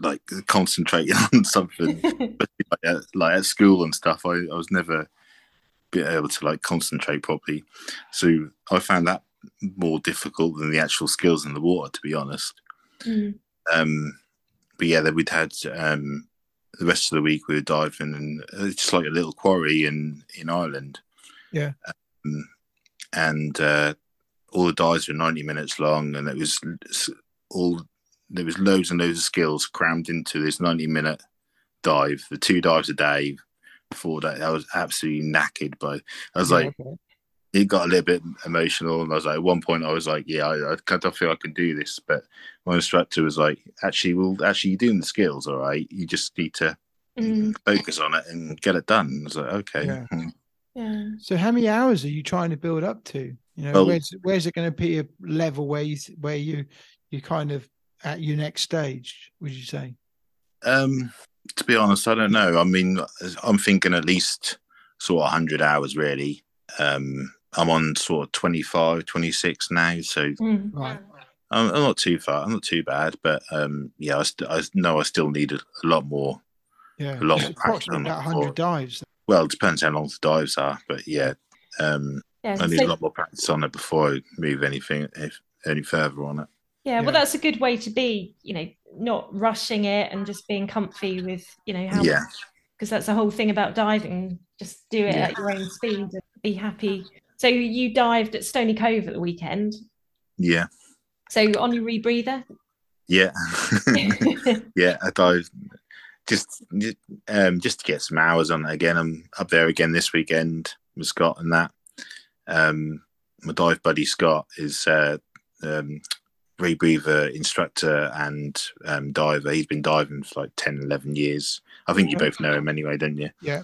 like concentrating on something like at, like at school and stuff. I, I was never be able to like concentrate properly, so I found that more difficult than the actual skills in the water, to be honest. Mm. Um, but yeah, then we'd had um, the rest of the week we were diving, and uh, it's just like a little quarry in in Ireland. Yeah. Um, and uh, all the dives were ninety minutes long, and it was all there was loads and loads of skills crammed into this ninety minute dive. The two dives a day. Before that, I was absolutely knackered. By I was Yeah, like, I bet. it got a little bit emotional, and I was like, at one point, I was like, yeah, I, I kind of feel I can do this, but my instructor was like, actually, well, actually, you're doing the skills, all right. You just need to Mm. focus on it and get it done. I was like, okay, Yeah. hmm. Yeah. So, how many hours are you trying to build up to? You know, Well- where's where's it going to be a level where you where you you kind of at your next stage? Would you say? Um, to be honest, I don't know. I mean, I'm thinking at least sort of 100 hours, really. Um, I'm on sort of 25, 26 now, so Mm. Right. I'm, I'm not too far. I'm not too bad, but um, yeah, I, st- I know I still need a, a lot more. Yeah, A lot it's more practice approximately than about before. hundred dives. Well, it depends how long the dives are, but yeah, um, Yeah. I need so- a lot more practice on it before I move anything if any further on it. Yeah, well, that's a good way to be, you know, not rushing it and just being comfy with, you know, how Yeah. because that's the whole thing about diving. Just do it Yeah. at your own speed and be happy. So you dived at Stoney Cove at the weekend. Yeah, So on your rebreather. yeah, yeah. I dive just um just to get some hours on it again. I'm up there again this weekend with Scott and that. Um, my dive buddy Scott is uh, um, rebreather instructor and um, diver. He's been diving for like 10, 11 years. I think you both know him anyway, don't you? Yeah.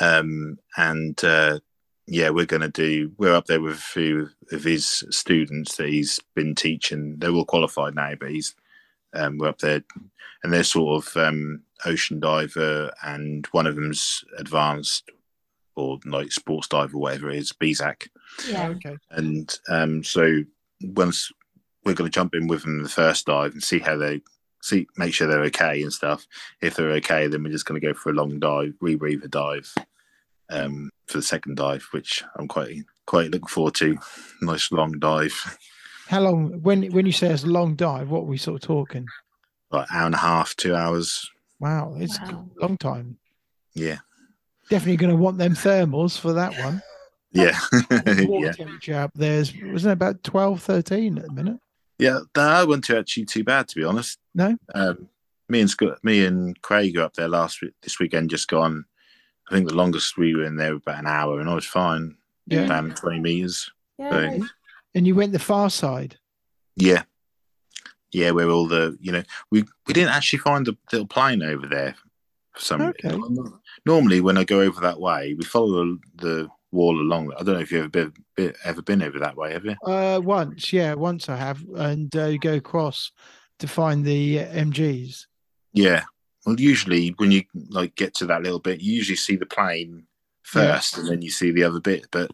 um, and uh, yeah, we're going to do. We're up there with a few of his students that he's been teaching. They're all qualified now, but he's um, we're up there, and they're sort of um, ocean diver, and one of them's advanced or like sports diver, whatever it is, BSAC. Yeah. Okay. And um, so once we're going to jump in with them the first dive and see how they see, make sure they're okay and stuff. If they're okay, then we're just going to go for a long dive, rebreather dive um, for the second dive, which I'm quite quite looking forward to. Nice long dive, How long? When when you say it's a long dive, what are we sort of talking? like an hour and a half, two hours. Wow, it's Wow. a long time. Yeah, Definitely going to want them thermals for that one. yeah, Water yeah, temperature up there's wasn't it about 12, 13 at the minute? Yeah. That wasn't too actually too bad to be honest. No? Um, me and Scott, me and Craig were up there last week. This weekend, just gone. I think the longest we were in there was about an hour, and I was fine. Yeah. down twenty meters. Yeah. So, And you went the far side. yeah, yeah. Where all the you know we we didn't actually find the little plane over there for some. Okay. Normally, when I go over that way, we follow the, the wall along. I don't know if you've ever been, been ever been over that way, have you? Uh, once, yeah, once I have, and uh, you go across to find the uh, MGs. Yeah. Well, usually when you like get to that little bit, you usually see the plane first, and then you see the other bit. But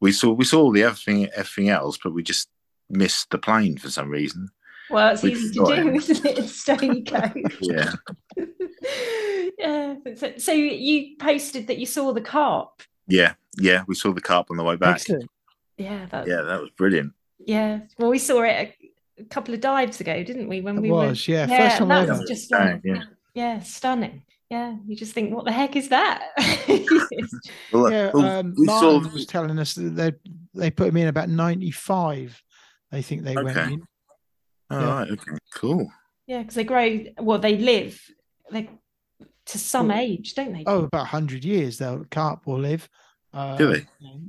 we saw we saw the everything everything else, but we just missed the plane for some reason. Well, it's We easy to do, it. isn't it? It's Stoney Cove. Yeah. yeah. So, so you posted that you saw the carp. Yeah, yeah. We saw the carp on the way back. Excellent. Yeah. That, Yeah, that was brilliant. Yeah. Well, we saw it a, a couple of dives ago, didn't we? When It we was, were. yeah, Yeah, first time that was just Bang, like, yeah. yeah, stunning. Yeah, you just think, what the heck is that? Well, Yeah, well, um, we saw Martin was telling us that they they put him in about ninety five They think they went in. All Yeah. right. Okay. Cool. Yeah, because they grow. Well, they live. They to some Well, age, don't they? Oh, about hundred years they'll carp will live. Uh, Do they?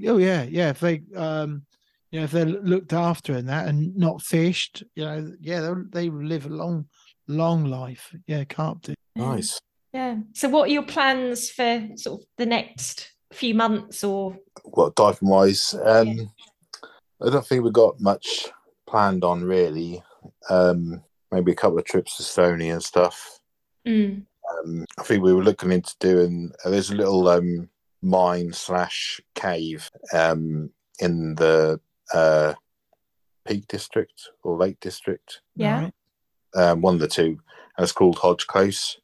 Oh yeah, yeah. If they um, you know, if they're looked after and that and not fished, you know, yeah, they'll, they live a long, long life. Yeah, carp do. Nice. Yeah. So, what are your plans for sort of the next few months? Or Well, diving wise, um, I don't think we've got much planned on really. Um, maybe a couple of trips to Stoney and stuff. Mm. Um, I think we were looking into doing. Uh, there's a little um, mine slash cave um, in the uh, Peak District or Lake District. Yeah. Um, one of the two, and it's called Hodge Close,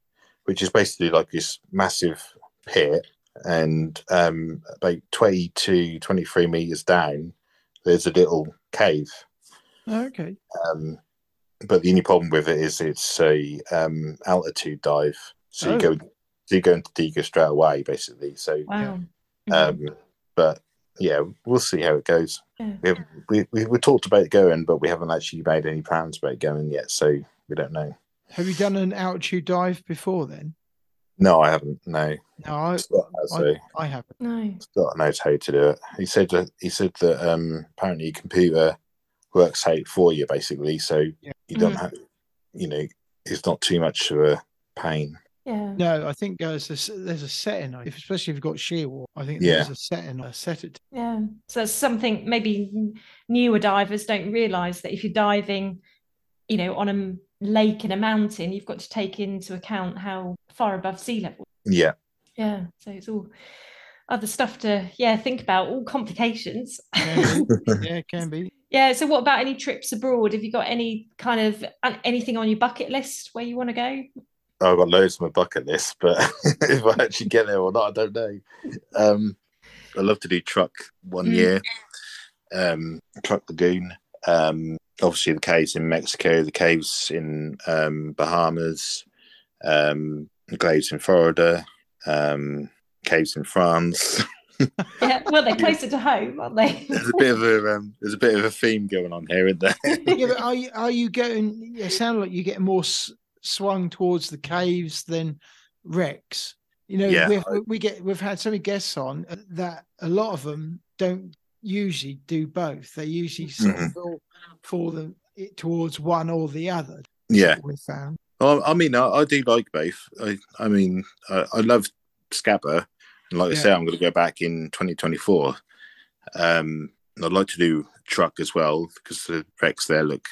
which is basically like this massive pit, and um, about 20 to 23 meters down, there's a little cave. Oh, okay. Um, but the only problem with it is it's a um, altitude dive, so you Oh. go so you go into deco straight away, basically. So, Wow. um, but yeah, we'll see how it goes. Yeah. We, have, we, we we talked about going, but we haven't actually made any plans about going yet, so we don't know. Have you done an altitude dive before then? No, I haven't. No, No, I, Scott has, I, so I haven't. No. Scott knows how to do it. He said that he said that um, apparently your computer works out for you basically, so Yeah. you don't Mhm. have, you know, it's not too much of a pain. Yeah. No, I think uh, there's a, s- there's a setting, if, especially if you've got Shearwater. I think Yeah. there's a setting, a set it. Yeah. So it's something maybe newer divers don't realize that if you're diving, you know, on a lake in a mountain, you've got to take into account how far above sea level. Yeah, Yeah. So it's all other stuff to yeah think about, all complications. Can yeah, it can be. Yeah. So what about any trips abroad? Have you got any kind of anything on your bucket list where you want to go? I've got loads on my bucket list, but if I actually get there or not, I don't know. Um, I love to do Truk one Mm. year, um, Truk Lagoon. Um, obviously, the caves in Mexico, the caves in um, Bahamas, um, the caves in Florida, um, caves in France. Yeah. Well, they're closer to home, aren't they? there's a bit of a um, there's a bit of a theme going on here, isn't there? yeah, but are you are you getting? It sounds like you're getting more s- swung towards the caves than wrecks. You know, Yeah, we I- we get we've had so many guests on uh, that a lot of them don't usually do both. They usually sort Mhm. of fall, fall them it towards one or the other. yeah. we found. I mean, I, I do like both. I, I mean, I, I love Scapa, and like I say, I'm going to go back in 2024. Um, I'd like to do Truk as well because the wrecks there look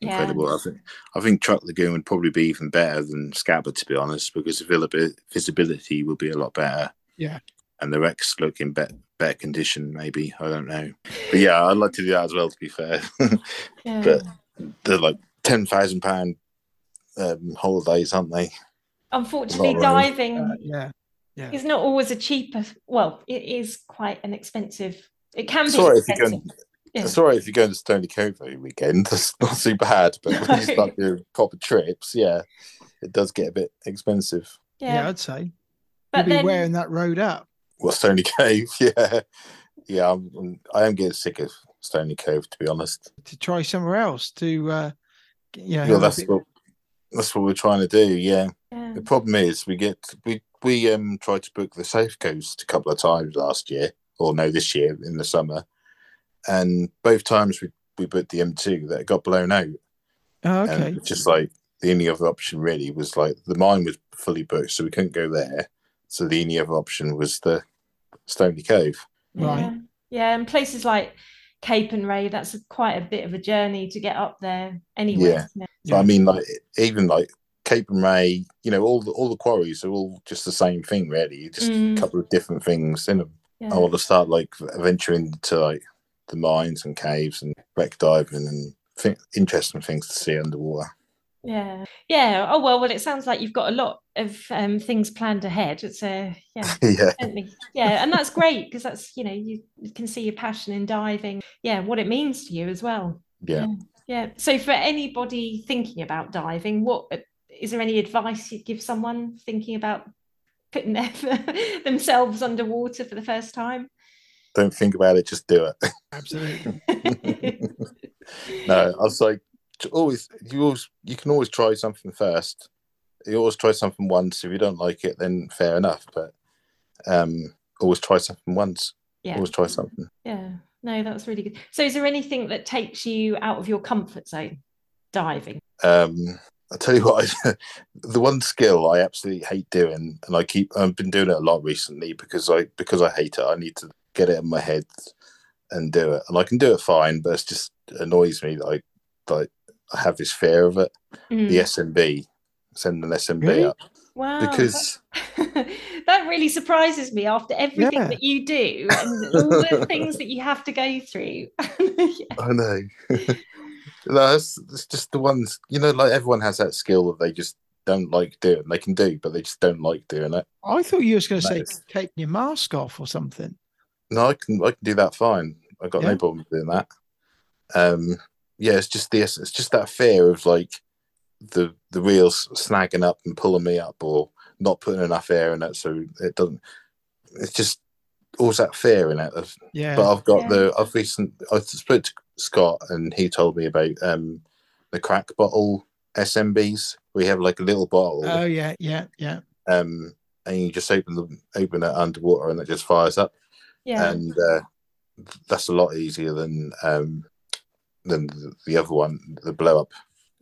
Yeah. incredible. I think I think Truk Lagoon would probably be even better than Scapa, to be honest, because the visibi- visibility will be a lot better. Yeah. and the wrecks look in better better condition. Maybe I don't know, but yeah, I'd like to do that as well. To be fair, Yeah. but they're like ten thousand pound um, holidays, aren't they? Unfortunately, diving Uh, yeah, yeah. is not always a cheaper. Well, it is quite an expensive. It can be Sorry if you're expensive. going. Yeah. Sorry if you're going to Stoney Cove every weekend. That's not too bad, but when you No. start doing proper trips, yeah, it does get a bit expensive. yeah, Yeah, I'd say you'll but be then wearing that road up. Well, Stoney Cove, yeah, yeah. I'm, I'm- getting sick of Stoney Cove, to be honest. to try somewhere else to uh you know Yeah, that's bit- what that's what we're trying to do. Yeah. yeah. The problem is we get we we um tried to book the Safe Coast a couple of times last year, or no, this year in the summer, and both times we we booked the M2 that got blown out. oh, okay it just like the only other option really was like the mine was fully booked, so we couldn't go there. So the only other option was the Stoney Cove. Right. Yeah. Yeah, and places like Capernwray, that's a, quite a bit of a journey to get up there anyway. Yeah. isn't I mean, like even like Capernwray, you know, all the all the quarries are all just the same thing, really. Just Mm. a couple of different things in them. Yeah. I want to start like venturing to like the mines and caves and wreck diving and th- interesting things to see underwater. Yeah. Yeah. Oh well, well, it sounds like you've got a lot of um, things planned ahead. It's a yeah, yeah. Yeah, and that's great because that's you know you, you can see your passion in diving. Yeah, what it means to you as well. yeah. Yeah. So for anybody thinking about diving, what is there any advice you'd give someone thinking about putting their, themselves underwater for the first time? Don't think about it, just do it. absolutely no, I was like, always you always you can always try something first. You always try something once. If you don't like it, then fair enough. But um, always try something once. Yeah. Always try something. Yeah. No, that was really good. So is there anything that takes you out of your comfort zone? Diving. Um, I tell you what, I, the one skill I absolutely hate doing, and I keep I've been doing it a lot recently because I because I hate it. I need to get it in my head and do it, and I can do it fine, but it just annoys me that I like I have this fear of it. Mm. The SMB, send an SMB Really? up Wow. because that really surprises me after everything Yeah. that you do and all the things that you have to go through. Yeah. I know. no, it's, it's just the ones you know, like everyone has that skill that they just don't like doing. They can do, but they just don't like doing it. I thought you was going to say taking your mask off or something. No, I can I can do that fine. I got Yeah. no problem doing that. Um, yeah, it's just this. It's just that fear of like the the wheels snagging up and pulling me up, or not putting enough air in it, so it doesn't. It's just always that fear in it. Of, Yeah. but I've got Yeah. the I've recent I spoke to Scott and he told me about um the crack bottle SMBs. We have like a little bottle, oh yeah, yeah, yeah. um, and you just open the open it underwater and it just fires up Yeah. and uh, that's a lot easier than um, than the, the other one, the blow up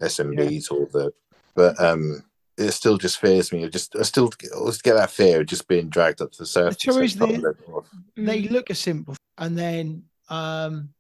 SMBs or the. But um, it still just fears me. I just I still always get that fear of just being dragged up to the surface. trouble is I can't the- let it off. They Mm. look a simple, and then um,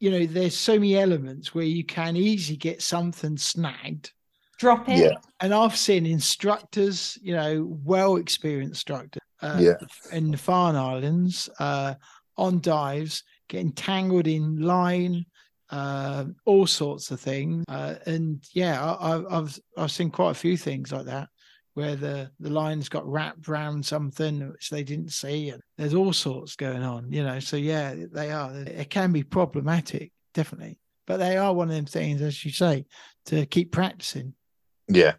you know, there's so many elements where you can easily get something snagged. Drop it. Yeah. And I've seen instructors, you know, well experienced instructors uh, Yeah. in the Farne Islands uh, on dives, getting tangled in line, uh, all sorts of things. Uh, and yeah, I, I've I've seen quite a few things like that where the the line's got wrapped around something which they didn't see, and there's all sorts going on. You know, so yeah, they are. It can be problematic, definitely, but they are one of them things, as you say, to keep practicing. Yeah.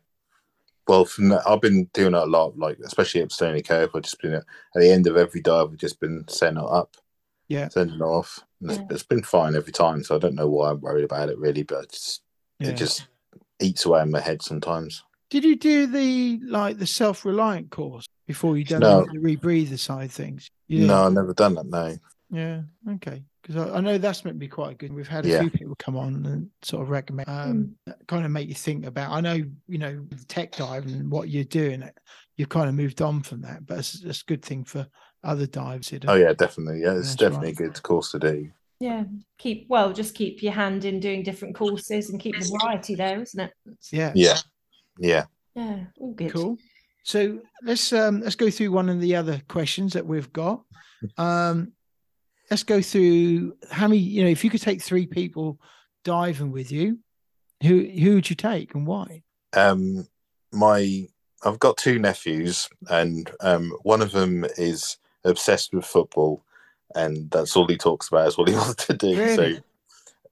Well, from that, I've been doing that a lot, like especially at Stoney Cove. I've just been at, at the end of every dive, I've just been sending it up, Yeah. sending it off. And it's, Yeah. it's been fine every time, so I don't know why I'm worried about it really, but it's, Yeah. it just eats away in my head sometimes. Did you do the like the self reliant course before you done No. the rebreather side things? You No. I've never done that. No. Yeah. Okay. Because I, I know that's meant to be quite good. We've had a Yeah. few people come on and sort of recommend, um, kind of make you think about. I know you know the tech dive and what you're doing. It. You've kind of moved on from that, but it's, it's a good thing for other dives. you know. Oh yeah, definitely. Yeah, it's definitely right. a good course to do. Yeah. Keep well, just keep your hand in doing different courses and keep the variety there, isn't it? Yeah. Yeah, yeah. Yeah. All good. Cool. So let's um let's go through one of the other questions that we've got. Um let's go through how many, you know, if you could take three people diving with you, who who would you take and why? Um, my I've got two nephews, and um, one of them is obsessed with football, and that's all he talks about. Is what he wants to do. Really? So,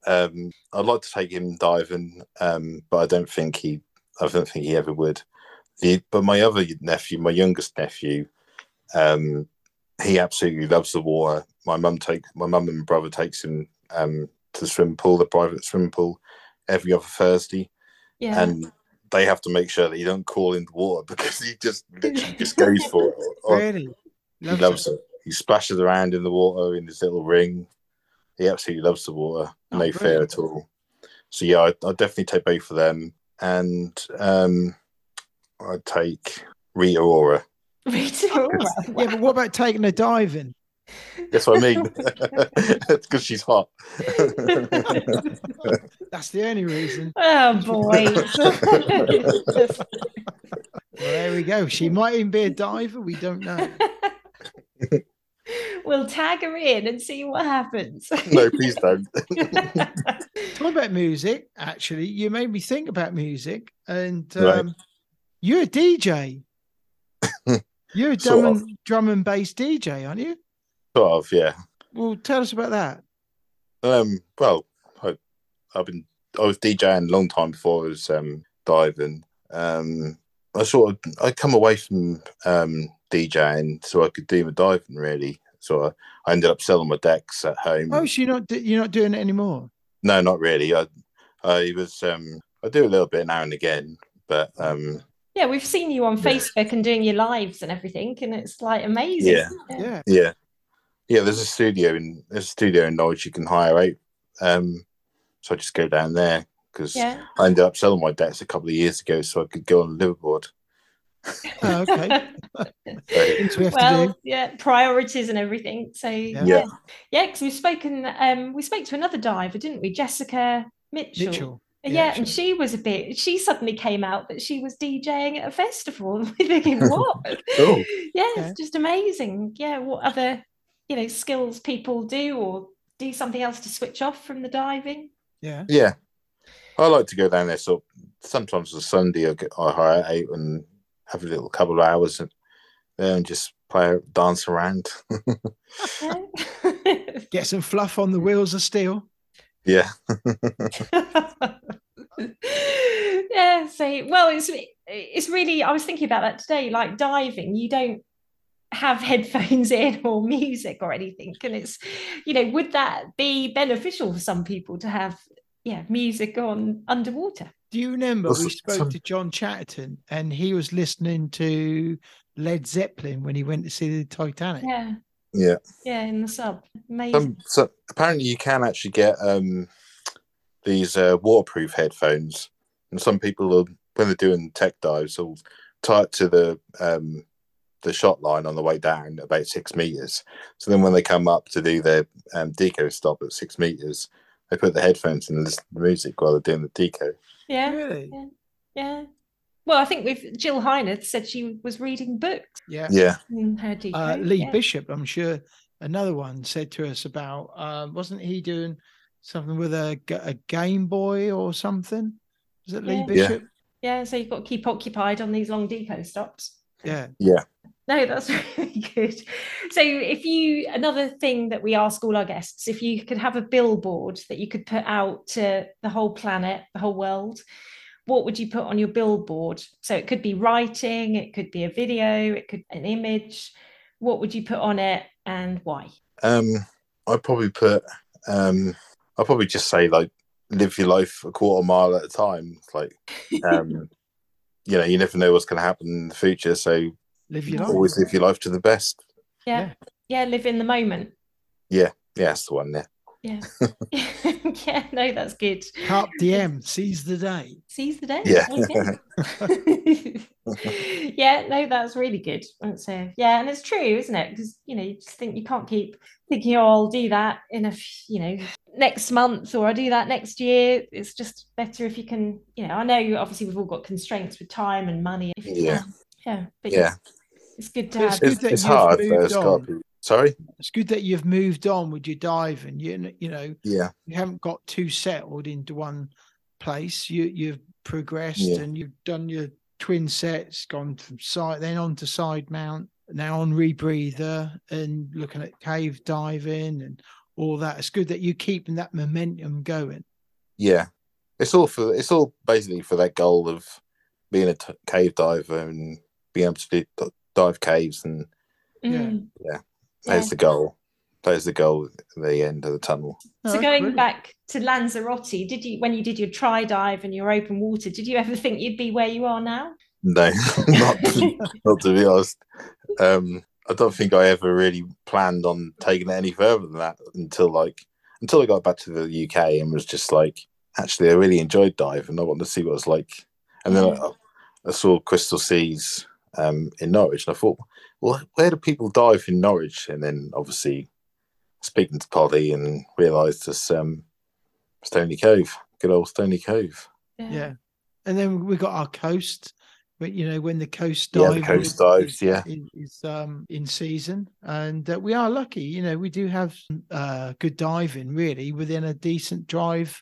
um, I'd like to take him diving, um, but I don't think he. I don't think he ever would. The but my other nephew, my youngest nephew, um, he absolutely loves the water. My mum take my mum and brother takes him um, to the swimming pool, the private swimming pool, every other Thursday Yeah. and they have to make sure that he don't call in the water because he just literally just goes for it. Or- Really? he loves it. He splashes around in the water in his little ring. He absolutely loves the water. Oh, no fear at all. So yeah, I'd, I'd definitely take both of them, and um, I'd take Rita Ora. Rita Ora. Yeah, but what about taking a diving? That's what I mean. It's because she's hot. That's the only reason. Oh boy. Well, there we go. She might even be a diver. We don't know. we'll tag her in and see what happens. no, please don't. Talk about music. Actually, you made me think about music, and Right. um, you're a DJ. You're a Sort drum of. and, drum and bass DJ, aren't you? Sort of, yeah. Well, tell us about that. Um, well, I, I've been I was DJing a long time before I was um, diving. Um, I sort of I come away from um, DJing so I could do my diving really. So I, I ended up selling my decks at home. Oh, so you're not you're not doing it anymore. No, not really. I, I was, um, I do a little bit now and again, but um, Yeah, we've seen you on Yeah. Facebook and doing your lives and everything, and it's like amazing. Yeah. isn't it? Yeah. yeah, yeah. There's a studio in there's a studio in Norwich you can hire out. Um, so I just go down there because Yeah. I ended up selling my debts a couple of years ago, so I could go on a liveaboard. Oh, okay. So, we well, yeah, priorities and everything. So yeah, Yeah. yeah, because we've spoken. Um, we spoke to another diver, didn't we, Jessica Mitchell? Mitchell. Yeah, Yeah, and she- she was a bit. She suddenly came out that she was DJing at a festival. And we're thinking, what? Cool. Yeah, Okay. it's just amazing. Yeah, what other you know skills people do, or do something else to switch off from the diving? Yeah. Yeah, I like to go down there. So sometimes on Sunday I get I hire out and have a little couple of hours and there and just play dance around. Get some fluff on the wheels of steel. yeah, yeah so well it's it's really i was thinking about that today like diving you don't have headphones in or music or anything. And it's you know would that be beneficial for some people to have yeah music on underwater? Do you remember we spoke to John Chatterton and he was listening to Led Zeppelin when he went to see the Titanic? yeah. Yeah. yeah in the sub. Amazing. Um, so apparently you can actually get um these uh, waterproof headphones, and some people will, when they're doing tech dives will tie it to the um the shot line on the way down about six meters. So then when they come up to do their um, deco stop at six meters, they put the headphones in and listen to the music while they're doing the deco. yeah Really? yeah well i think with Jill Heinerth said she was reading books Yeah. Yeah, her deco Uh, Lee yeah. Bishop, I'm sure another one said to us about, um, wasn't he doing something with a, a Game Boy or something? Was it Lee Yeah. Yeah. Bishop? yeah so you've got to keep occupied on these long deco stops Yeah. yeah, No, that's really good. So, if you, another thing that we ask all our guests, if you could have a billboard that you could put out to the whole planet, the whole world, what would you put on your billboard? So, it could be writing, it could be a video, it could be an image. What would you put on it and why? Um, I'd probably put, um, I'd probably just say like, live your life a quarter mile at a time. Like, um, you know, you never know what's going to happen in the future, so Live your life. always live your life to the best. Yeah. Yeah, live in the moment. Yeah, Yeah. that's the one there. Yeah. yeah, no, that's good. Carpe diem, seize the day. Seize the day. Yeah. Okay. yeah, no, that's really good. So, uh, yeah, and it's true, isn't it? Because you know, you just think you can't keep thinking, oh, I'll do that in a, f- you know, next month or I'll do that next year. It's just better if you can, you know. I know obviously we've all got constraints with time and money. If you Yeah. can. yeah, but Yeah, it's good to But it's have. good it's, it's hard, but moved it's got on. to be. Sorry. It's good that you've moved on with your diving. You, you know, Yeah, you haven't got too settled into one place. You you've progressed Yeah. and you've done your twin sets, gone from side then on to side mount, now on rebreather and looking at cave diving and all that. It's good that you're keeping that momentum going. yeah. It's all for. It's all basically for that goal of being a t- cave diver and being able to do, dive caves, and Mm. that's the goal. There's the goal at the end of the tunnel. So Oh, going brilliant. back to Lanzarote, did you when you did your tri dive and your open water, did you ever think you'd be where you are now? No, not to, not to be honest. Um, I don't think I ever really planned on taking it any further than that until like until I got back to the UK and was just like, actually, I really enjoyed diving. And I wanted to see what it was like. And then I, I saw Crystal Seas um, in Norwich, and I thought, well, where do people dive in Norwich? And then obviously speaking to Polly and realised it's um, Stoney Cove, good old Stoney Cove. Yeah. And then we got our coast. But you know, when the coast dive, Yeah, the coast is- dives, is- yeah. is, is, um in season, and uh, we are lucky. You know, we do have uh good diving really within a decent drive,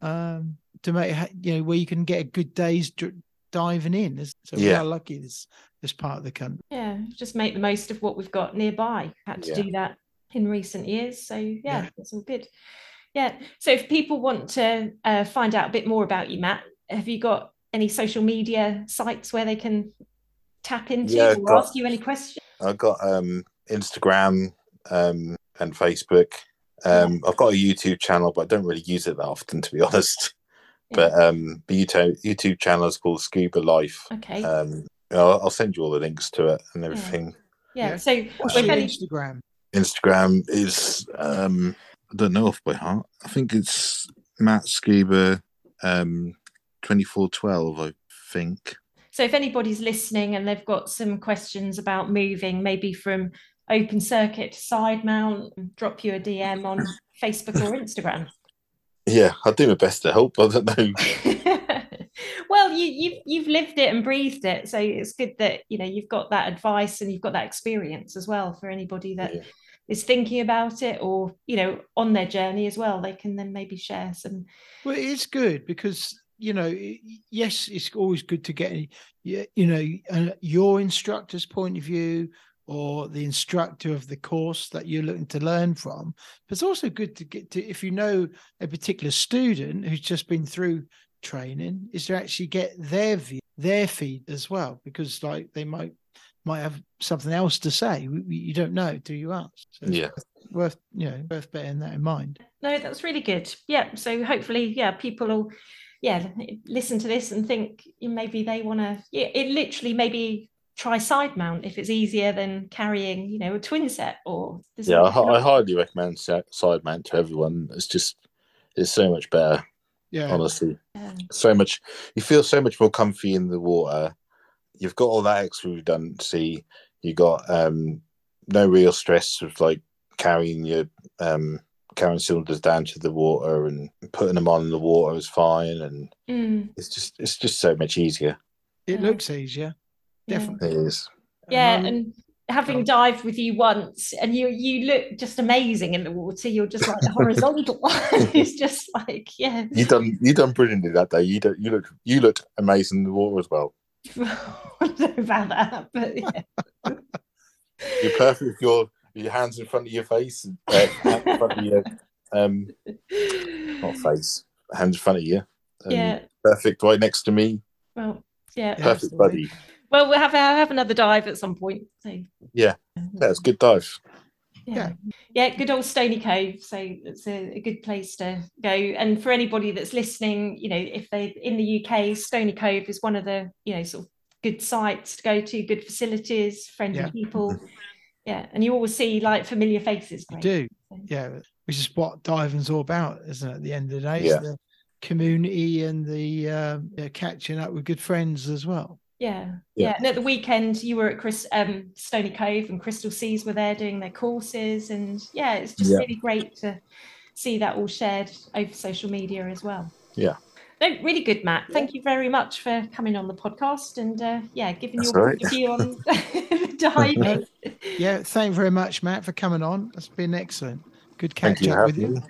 um to make you know where you can get a good day's dr- diving in. So we Yeah. are lucky this this part of the country. Yeah, just make the most of what we've got nearby. Had to Yeah. do that in recent years. So yeah, Yeah. that's all good. Yeah. So if people want to uh, find out a bit more about you, Matt, have you got any social media sites where they can tap into Yeah, or got- ask you any questions? I've got um, Instagram um, and Facebook. Um, I've got a YouTube channel, but I don't really use it that often, to be honest. But um, the YouTube YouTube channel is called Scuba Life. Okay. Um, I'll, I'll send you all the links to it and everything. yeah. yeah. So What's your any, Instagram? Instagram is um, I don't know off by heart. I think it's Matt Scuba um, twenty four twelve. I think. So if anybody's listening and they've got some questions about moving, maybe from open circuit to side mount, drop you a DM on Facebook or Instagram. Yeah, I'll do my best to help. I don't know. well, you you've you've lived it and breathed it, so it's good that you know you've got that advice and you've got that experience as well for anybody that is Yeah. thinking about it or you know on their journey as well. They can then maybe share some. Well, it's good because you know, yes, it's always good to get you you know uh, your instructor's point of view or the instructor of the course that you're looking to learn from. But it's also good to get to if you know a particular student who's just been through training, is to actually get their view, their feed as well, because like they might might have something else to say. We- we- You don't know, do you ask? So Yeah. worth you know worth bearing that in mind. No, that's really good. Yeah. So hopefully, yeah, people will, yeah, listen to this and think maybe they want to. Yeah, it literally maybe try side mount if it's easier than carrying, you know, a twin set or. Yeah, I, I highly recommend side mount to everyone. It's just it's so much better, Yeah. honestly. Yeah. So much you feel so much more comfy in the water. You've got all that extra redundancy. You got um no real stress of like carrying your um carrying cylinders down to the water and putting them on in the water is fine and Mm, it's just it's just so much easier. It Yeah. looks easier, yeah. Definitely. It is. Yeah, I'm- and having um, dived with you once, and you you look just amazing in the water. You're just like horizontal. it's just like yeah. You done you done brilliantly that day. You don't you look you looked amazing in the water as well. I don't know about that, but yeah. You're perfect with your your hands in front of your face, uh, in front of your um not face, hands in front of you. Um, yeah. perfect right next to me. Well, yeah. Yeah. Perfect absolutely. buddy. Well, we'll have have another dive at some point. So Yeah. That's a good dive. yeah. yeah, good old Stoney Cove. So it's a, a good place to go. And for anybody that's listening, you know, if they're in the UK, Stoney Cove is one of the you know sort of good sites to go to, good facilities, friendly Yeah. people. Yeah, and you always see like familiar faces. You do, yeah. Which is what diving's all about, isn't it? At the end of the day, Yeah. it's the community and the um, yeah, catching up with good friends as well. Yeah, Yeah. yeah. And at the weekend, you were at Chris um, Stoney Cove, and Crystal Seas were there doing their courses, and yeah, it's just Yeah. really great to see that all shared over social media as well. Yeah. No, really good, Matt. Thank you very much for coming on the podcast and uh, yeah, giving That's your all point of view on diving. Yeah, thank you very much, Matt, for coming on. That's been excellent. Good Thank catch up with you. me.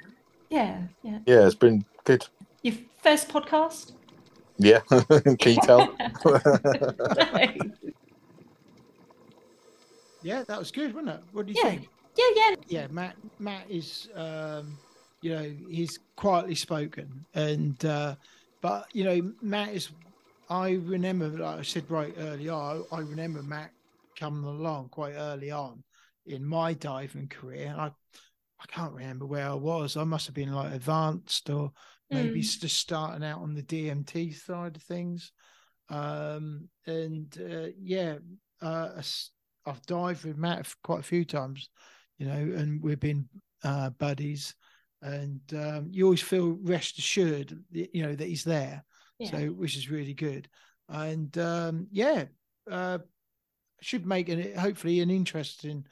yeah, yeah. Yeah, it's been good. Your first podcast? Yeah. Can you tell? Yeah, that was good, wasn't it? What do you Yeah. think? yeah, yeah. Yeah, Matt. Matt is, um, you know, he's quietly spoken, and uh, but you know, Matt is. I remember, like I said right early on, I remember Matt coming along quite early on in my diving career. I I can't remember where I was. I must have been like advanced or maybe Mm. just starting out on the DMT side of things. Um, and uh, yeah, uh, I've dived with Matt quite a few times, you know, and we've been uh, buddies. And um, you always feel rest assured, you know, that he's there. Yeah. So, which is really good. And um, yeah, uh, should make it hopefully an interesting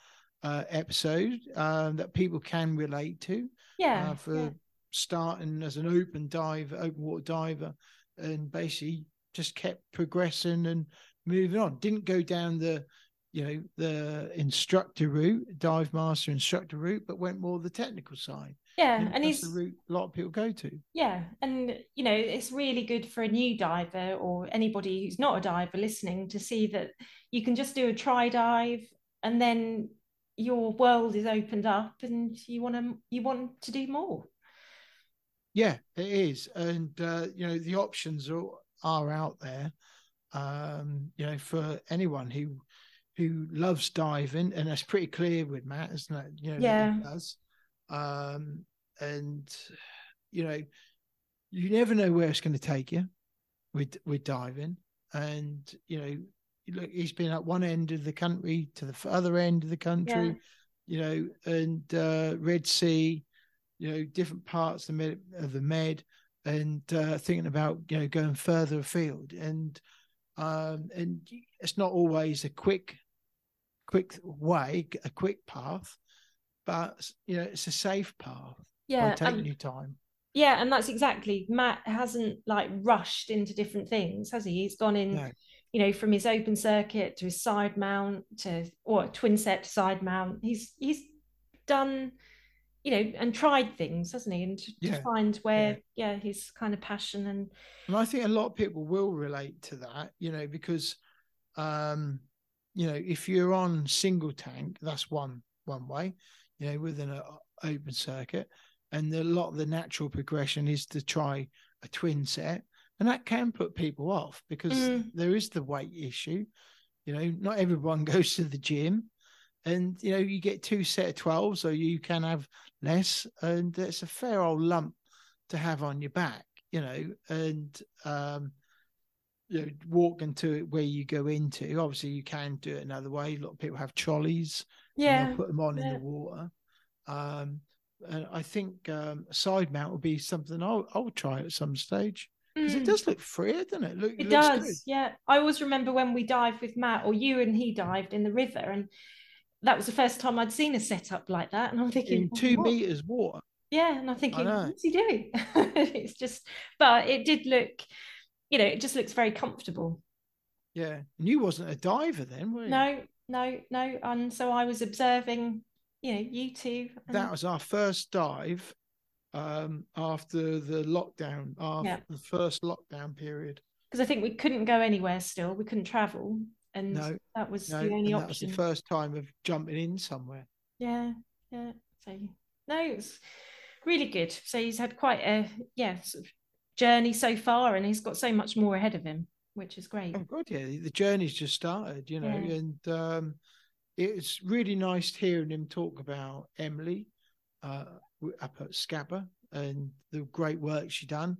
uh, episode um, that people can relate to yeah, uh, for yeah. Starting as an open diver, open water diver, and basically just kept progressing and moving on. Didn't go down the, you know, the instructor route, dive master instructor route, but went more the technical side. yeah. And And that's he's the route a lot of people go to. Yeah, and you know, it's really good for a new diver or anybody who's not a diver listening to see that you can just do a try dive and then your world is opened up and you want to you want to do more. Yeah, it is, and uh, you know the options are are out there. Um, you know, for anyone who who loves diving, and that's pretty clear with Matt, isn't it? You know, Yeah. does. um, and you know, you never know where it's going to take you with with diving, and you know, look, he's been at one end of the country to the other end of the country, Yeah. you know, and uh, Red Sea, you know, different parts of the med, of the Med, and uh, thinking about you know going further afield, and um, and it's not always a quick, quick way, a quick path, but you know it's a safe path. Yeah, by taking and- your time. Yeah, and that's exactly Matt hasn't like rushed into different things, has he? He's gone in, No. you know, from his open circuit to his side mount to or twin set to side mount. He's he's done, you know, and tried things, hasn't he? And to, to find where, yeah, his kind of passion and And I think a lot of people will relate to that, you know, because um, you know, if you're on single tank, that's one one way, you know, within an open circuit. And a lot of the natural progression is to try a twin set. And that can put people off because Mm. there is the weight issue. You know, not everyone goes to the gym. And you know, you get two set of 12, so you can have less, and it's a fair old lump to have on your back, you know, and um you know, walking to it where you go into. Obviously, you can do it another way. A lot of people have trolleys. yeah, put them on in the water. Um, and I think um, a side mount would be something I'll, I'll try at some stage because Mm. it does look freer, doesn't it? Look, It does, good. yeah. I always remember when we dived with Matt, or you and he dived in the river, and that was the first time I'd seen a setup like that. And I'm thinking, in "Oh, two what?" meters water. Yeah, and I'm thinking, what's he doing? it's just, but it did look, you know, it just looks very comfortable. Yeah, and you wasn't a diver then, were you? No, no, no. And so I was observing, you know, you two. that was our first dive um, after the lockdown, after Yeah. the first lockdown period. because I think we couldn't go anywhere still. We couldn't travel. And No, that was No, the only that was the first time of jumping in somewhere. Yeah, yeah. So no, it's really good. So he's had quite a yeah sort of journey so far, and he's got so much more ahead of him, which is great. Oh God, yeah, the journey's just started, you know, Yeah. and um, it's really nice hearing him talk about Emily uh, up at Scapa and the great work she done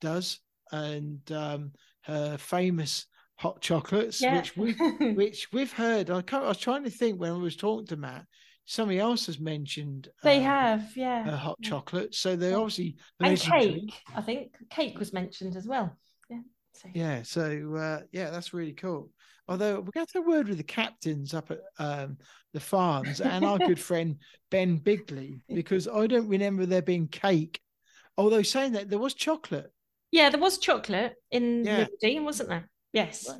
does, and um, her famous hot chocolates, Yeah. which we which we've heard. I, can't, I was trying to think when I was talking to Matt, somebody else has mentioned they um, have, yeah. her hot chocolate, so they're Yeah. obviously and cake. I think cake was mentioned as well. Yeah. So Yeah, so uh, yeah, that's really cool. Although we got a word with the captains up at um, the Farnes and our good friend Ben Bigley because I don't remember there being cake. Although saying that there was chocolate, yeah, there was chocolate in Yeah. Riverdene, wasn't there? Yes.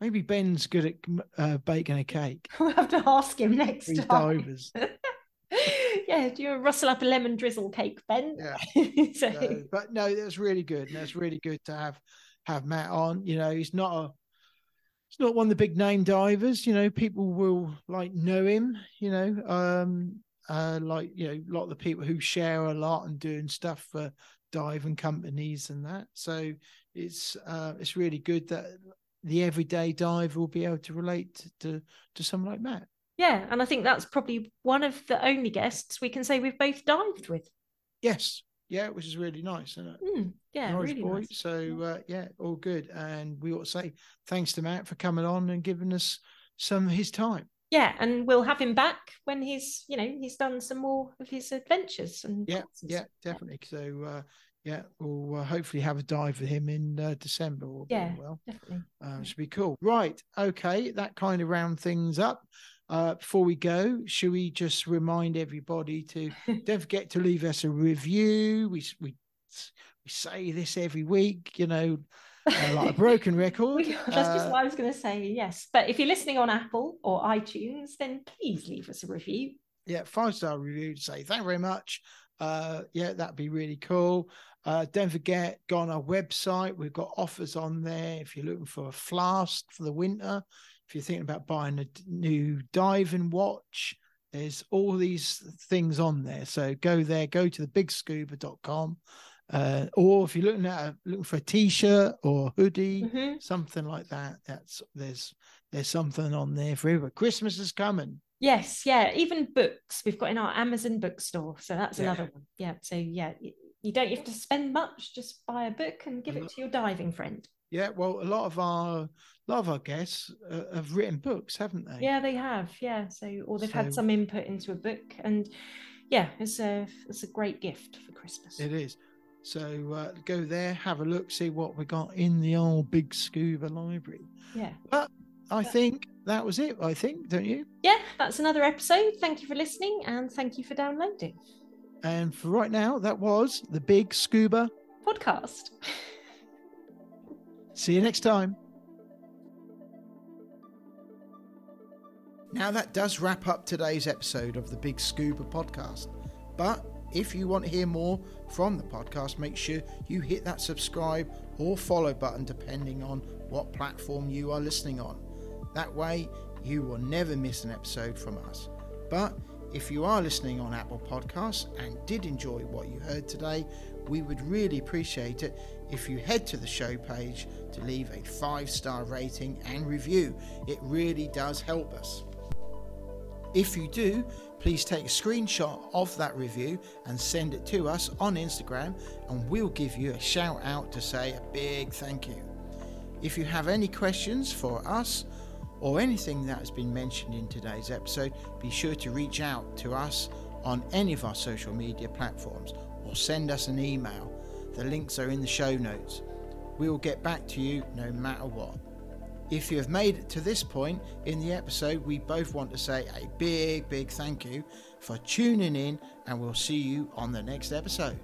Maybe Ben's good at uh, baking a cake. We'll have to ask him next These time. divers. yeah, do you rustle up a lemon drizzle cake, Ben? Yeah. so, So, but no, that's really good. That's really good to have have Matt on. You know, he's not a he's not one of the big name divers. You know, people will like know him. You know, um, uh, like you know, a lot of the people who share a lot and doing stuff for diving companies and that. So it's uh, it's really good that the everyday diver will be able to relate to to, someone like Matt. yeah, and I think that's probably one of the only guests we can say we've both dived with. Yes, yeah, which is really nice, isn't it? Mm, yeah, Nice really boy. nice. So uh, yeah, all good. And we ought to say thanks to Matt for coming on and giving us some of his time. Yeah, and we'll have him back when he's, you know, he's done some more of his adventures and Yeah, courses. yeah, definitely. So uh, yeah, we'll uh, hopefully have a dive with him in uh, December. Being Yeah. well, definitely. uh, should be cool. Right, okay, that kind of round things up. Uh, before we go, should we just remind everybody to don't forget to leave us a review. We we we say this every week, you know, uh, like a broken record. That's just Uh, what I was going to say. Yes, but if you're listening on Apple or iTunes, then please leave us a review. yeah, five star review to say thank you very much. Uh, yeah, that'd be really cool. Uh, don't forget, go on our website. We've got offers on there. If you're looking for a flask for the winter, if you're thinking about buying a new diving watch, there's all these things on there. So go there, go to the bigscuba.com. Uh, or if you're looking at a, looking for a t-shirt or hoodie, Mhm. something like that, that's there's there's something on there for everyone. Christmas is coming. Yes, yeah, even books we've got in our Amazon bookstore. So that's Yeah. another one. Yeah, so yeah, you don't have to spend much. Just buy a book and give it to your diving friend. Yeah, well, a lot of our a lot of our guests uh, have written books, haven't they? Yeah, they have. Yeah, so or they've So- had some input into a book, and yeah, it's a it's a great gift for Christmas. It is. So uh, go there, have a look, see what we got in the old big scuba library. Yeah. I think that was it. I think, don't you? Yeah, that's another episode. Thank you for listening and thank you for downloading. And for right now, that was the big scuba. Podcast. See you next time. Now, that does wrap up today's episode of the Big Scuba podcast. But if you want to hear more from the podcast, make sure you hit that subscribe or follow button depending on what platform you are listening on. That way, you will never miss an episode from us. But if you are listening on Apple Podcasts and did enjoy what you heard today, we would really appreciate it if you head to the show page to leave a five star rating and review. It really does help us. If you do, please take a screenshot of that review and send it to us on Instagram, and we'll give you a shout out to say a big thank you. If you have any questions for us or anything that has been mentioned in today's episode, be sure to reach out to us on any of our social media platforms or send us an email. The links are in the show notes. We will get back to you no matter what. If you have made it to this point in the episode, we both want to say a big, big thank you for tuning in, and we'll see you on the next episode.